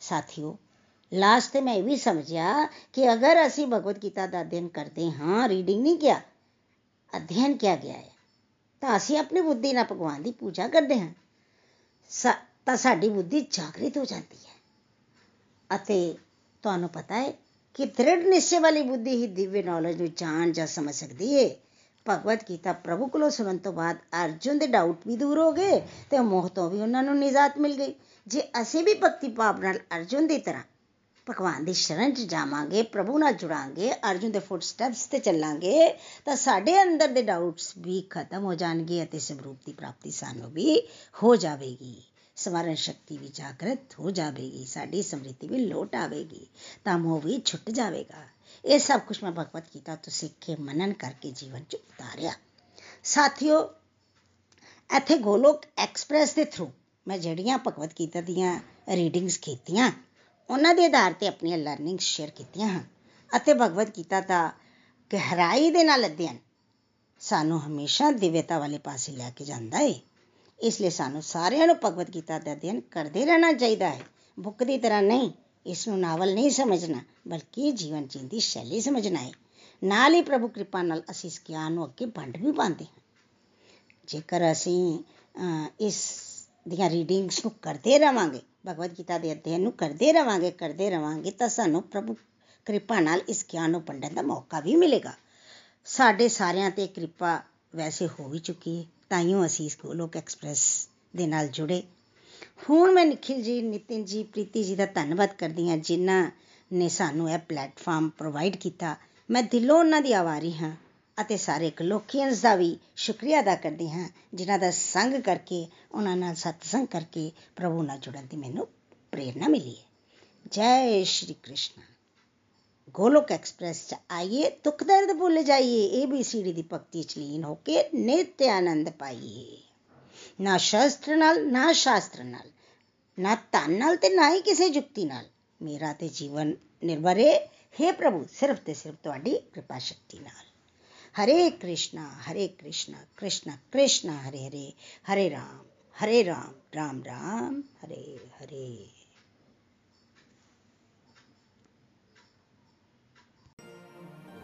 ਸਾਥੀਓ ਲਾਸਟ ਤੇ ਮੈਂ ਇਹ ਵੀ ਸਮਝਿਆ ਕਿ ਅਗਰ ਅਸੀਂ ਭਗਵਤ ਗੀਤਾ ਦਾ ਅਧਿਐਨ ਕਰਦੇ ਹਾਂ ਰੀਡਿੰਗ ਨਹੀਂ ਕਿਹਾ ਅਧਿਐਨ ਕਿਹਾ ਗਿਆ ਹੈ ਤਾਂ ਅਸੀਂ ਆਪਣੀ ਬੁੱਧੀ ਨਾਲ ਭਗਵਾਨ ਦੀ ਪੂਜਾ ਕਰਦੇ ਹਾਂ ਤਾਂ ਸਾਡੀ ਬੁੱਧੀ ਜਾਗਰਿਤ ਹੋ ਜਾਂਦੀ ਹੈ ਅਤੇ ਤੁਹਾਨੂੰ ਪਤਾ ਹੈ ਕਿ ਦ੍ਰਿੜ ਨਿਸ਼ਚੈ ਵਾਲੀ ਬੁੱਧੀ ਹੀ ਦਿਵਯ ਨੌਲੇਜ ਨੂੰ ਜਾਣ ਜਾਂ ਸਮਝ ਸਕਦੀ ਹੈ ਭਗਵਤ ਗੀਤਾ ਪ੍ਰਭੂ ਕੋਲੋਂ ਸੁਣਨ ਤੋਂ ਬਾਅਦ ਅਰਜੁਨ ਦੇ ਡਾਊਟ ਵੀ ਦੂਰ ਹੋ ਗਏ ਤੇ ਮੋਹ ਤੋਂ ਵੀ ਉਹਨਾਂ ਨੂੰ ਨਿਜਾਤ ਮਿਲ ਗਈ। ਜੇ ਅਸੀਂ ਵੀ ਭਗਤੀ ਭਾਵ ਨਾਲ ਅਰਜੁਨ ਦੀ ਤਰ੍ਹਾਂ ਭਗਵਾਨ ਦੀ ਸ਼ਰਨ 'ਚ ਜਾਵਾਂਗੇ, ਪ੍ਰਭੂ ਨਾਲ ਜੁੜਾਂਗੇ, ਅਰਜੁਨ ਦੇ ਫੁੱਟ ਸਟੈਪਸ ਤੇ ਚੱਲਾਂਗੇ, ਤਾਂ ਸਾਡੇ ਅੰਦਰ ਦੇ ਡਾਊਟਸ ਵੀ ਖਤਮ ਹੋ ਜਾਣਗੇ ਅਤੇ ਸਿਮਰੂਪ ਦੀ ਪ੍ਰਾਪਤੀ ਸਾਨੂੰ ਵੀ ਹੋ ਜਾਵੇਗੀ। ਸਮਰਨ ਸ਼ਕਤੀ ਵੀ ਜਾਗਰਤ ਹੋ ਜਾਵੇਗੀ, ਸਾਡੀ ਸਮ੍ਰਿਤੀ ਵੀ ਲੋਟ ਆਵੇਗੀ, ਤਾਂ ਮੋਹ ਵੀ ਛੁੱਟ ਜਾਵੇਗਾ। ਇਹ ਸਭ ਕੁਝ ਮੈਂ ਭਗਵਤ ਗੀਤਾ ਤੋਂ ਸਿੱਖ ਕੇ ਮਨਨ ਕਰਕੇ ਜੀਵਨ 'ਚ ਉਤਾਰਿਆ। ਸਾਥੀਓ, ਇੱਥੇ ਗੋਲੋਕ ਐਕਸਪ੍ਰੈਸ ਦੇ ਥਰੂ ਮੈਂ ਜਿਹੜੀਆਂ ਭਗਵਤ ਗੀਤਾ ਦੀਆਂ ਰੀਡਿੰਗਸ ਕੀਤੀਆਂ, ਉਹਨਾਂ ਦੇ ਆਧਾਰ ਤੇ ਆਪਣੀਆਂ ਲਰਨਿੰਗਸ ਸ਼ੇਅਰ ਕੀਤੀਆਂ ਹਨ ਅਤੇ ਭਗਵਤ ਗੀਤਾ ਦਾ ਗਹਿਰਾਈ ਦੇ ਨਾਲ ਅਧਿਐਨ ਸਾਨੂੰ ਹਮੇਸ਼ਾ ਦਿਵਯਤਾ ਵਾਲੇ ਪਾਸੇ ਲੈ ਕੇ ਜਾਂਦਾ ਹੈ ਇਸ ਲਈ ਸਾਨੂੰ ਸਾਰਿਆਂ ਨੂੰ ਭਗਵਤ ਗੀਤਾ ਦਾ ਅਧਿਐਨ ਕਰਦੇ ਰਹਿਣਾ ਚਾਹੀਦਾ ਹੈ। ਬੁੱਕ ਦੀ ਤਰ੍ਹਾਂ ਨਹੀਂ, ਇਸ ਨੂੰ ਨਾਵਲ ਨਹੀਂ ਸਮਝਣਾ, ਬਲਕਿ ਜੀਵਨ ਜੀਣ ਦੀ ਸ਼ੈਲੀ ਸਮਝਣਾ ਹੈ। ਨਾਲ ਹੀ ਪ੍ਰਭੂ ਕਿਰਪਾ ਨਾਲ ਅਸੀਂ ਇਸ ਗਿਆਨ ਨੂੰ ਅੱਗੇ ਵੰਡ ਵੀ ਪਾਉਂਦੇ ਹਾਂ। ਜੇਕਰ ਅਸੀਂ ਇਸ ਦੀਆਂ ਰੀਡਿੰਗਸ ਨੂੰ ਕਰਦੇ ਰਵਾਂਗੇ, ਭਗਵਦ ਗੀਤਾ ਦੇ ਅਧਿਐਨ ਨੂੰ ਕਰਦੇ ਰਵਾਂਗੇ ਕਰਦੇ ਰਵਾਂਗੇ, ਤਾਂ ਸਾਨੂੰ ਪ੍ਰਭੂ ਕਿਰਪਾ ਨਾਲ ਇਸ ਗਿਆਨ ਨੂੰ ਵੰਡਣ ਦਾ ਮੌਕਾ ਵੀ ਮਿਲੇਗਾ। ਸਾਡੇ ਸਾਰਿਆਂ ਤੇ ਕਿਰਪਾ ਵੈਸੇ ਹੋ ਵੀ ਚੁੱਕੀ ਹੈ। ਤਾਈਓ ਅਸੀਂ ਇਸ ਗੋਲੋਕ ਐਕਸਪ੍ਰੈਸ ਦੇ ਨਾਲ ਜੁੜੇ। ਹੁਣ ਮੈਂ ਨਿਖਿਲ ਜੀ, ਨਿਤਿਨ ਜੀ, ਪ੍ਰੀਤੀ ਜੀ ਦਾ ਧੰਨਵਾਦ ਕਰਦੀ ਹਾਂ, ਜਿਨ੍ਹਾਂ ਨੇ ਸਾਨੂੰ ਇਹ ਪਲੇਟਫਾਰਮ ਪ੍ਰੋਵਾਈਡ ਕੀਤਾ। ਮੈਂ ਦਿਲੋਂ ਉਹਨਾਂ ਦੀ ਆਵਾਰੀ ਹਾਂ ਅਤੇ ਸਾਰੇ ਕਲੋਕੀਅਨਸ ਦਾ ਵੀ ਸ਼ੁਕਰੀਆ ਅਦਾ ਕਰਦੀ ਹਾਂ, ਜਿਨ੍ਹਾਂ ਦਾ ਸੰਗ ਕਰਕੇ, ਉਹਨਾਂ ਨਾਲ ਸਤਸੰਗ ਕਰਕੇ ਪ੍ਰਭੂ ਨਾਲ ਜੁੜਨ ਦੀ ਮੈਨੂੰ ਪ੍ਰੇਰਣਾ ਮਿਲੀ ਹੈ। ਜੈ ਸ਼੍ਰੀ ਕ੍ਰਿਸ਼ਨ। ਗੋਲੋਕ ਐਕਸਪ੍ਰੈਸ ਚ ਆਈਏ ਦੁੱਖ ਦਰਦ ਭੁੱਲ ਜਾਈਏ ਏਬੀਸੀਡੀ ਦੀ ਭਗਤੀ ਚ ਲੀਨ ਹੋ ਕੇ ਨਿਤ ਆਨੰਦ ਪਾਈਏ ਨਾ ਸ਼ਸਤਰ ਨਾਲ ਨਾ ਸ਼ਾਸਤਰ ਨਾਲ ਨਾ ਧਨ ਨਾਲ ਤੇ ਨਾ ਹੀ ਕਿਸੇ ਜੁਗਤੀ ਨਾਲ ਮੇਰਾ ਤੇ ਜੀਵਨ ਨਿਰਭਰ ਹੈ हे। ਪ੍ਰਭੂ ਸਿਰਫ ਤੇ ਸਿਰਫ ਤੁਹਾਡੀ ਕਿਰਪਾ ਸ਼ਕਤੀ ਨਾਲ ਹਰੇ ਕ੍ਰਿਸ਼ਨਾ ਹਰੇ ਕ੍ਰਿਸ਼ਨਾ ਕ੍ਰਿਸ਼ਨਾ ਕ੍ਰਿਸ਼ਨਾ ਹਰੇ ਹਰੇ ਹਰੇ ਰਾਮ ਹਰੇ ਰਾਮ ਰਾਮ ਰਾਮ ਹਰੇ ਹਰੇ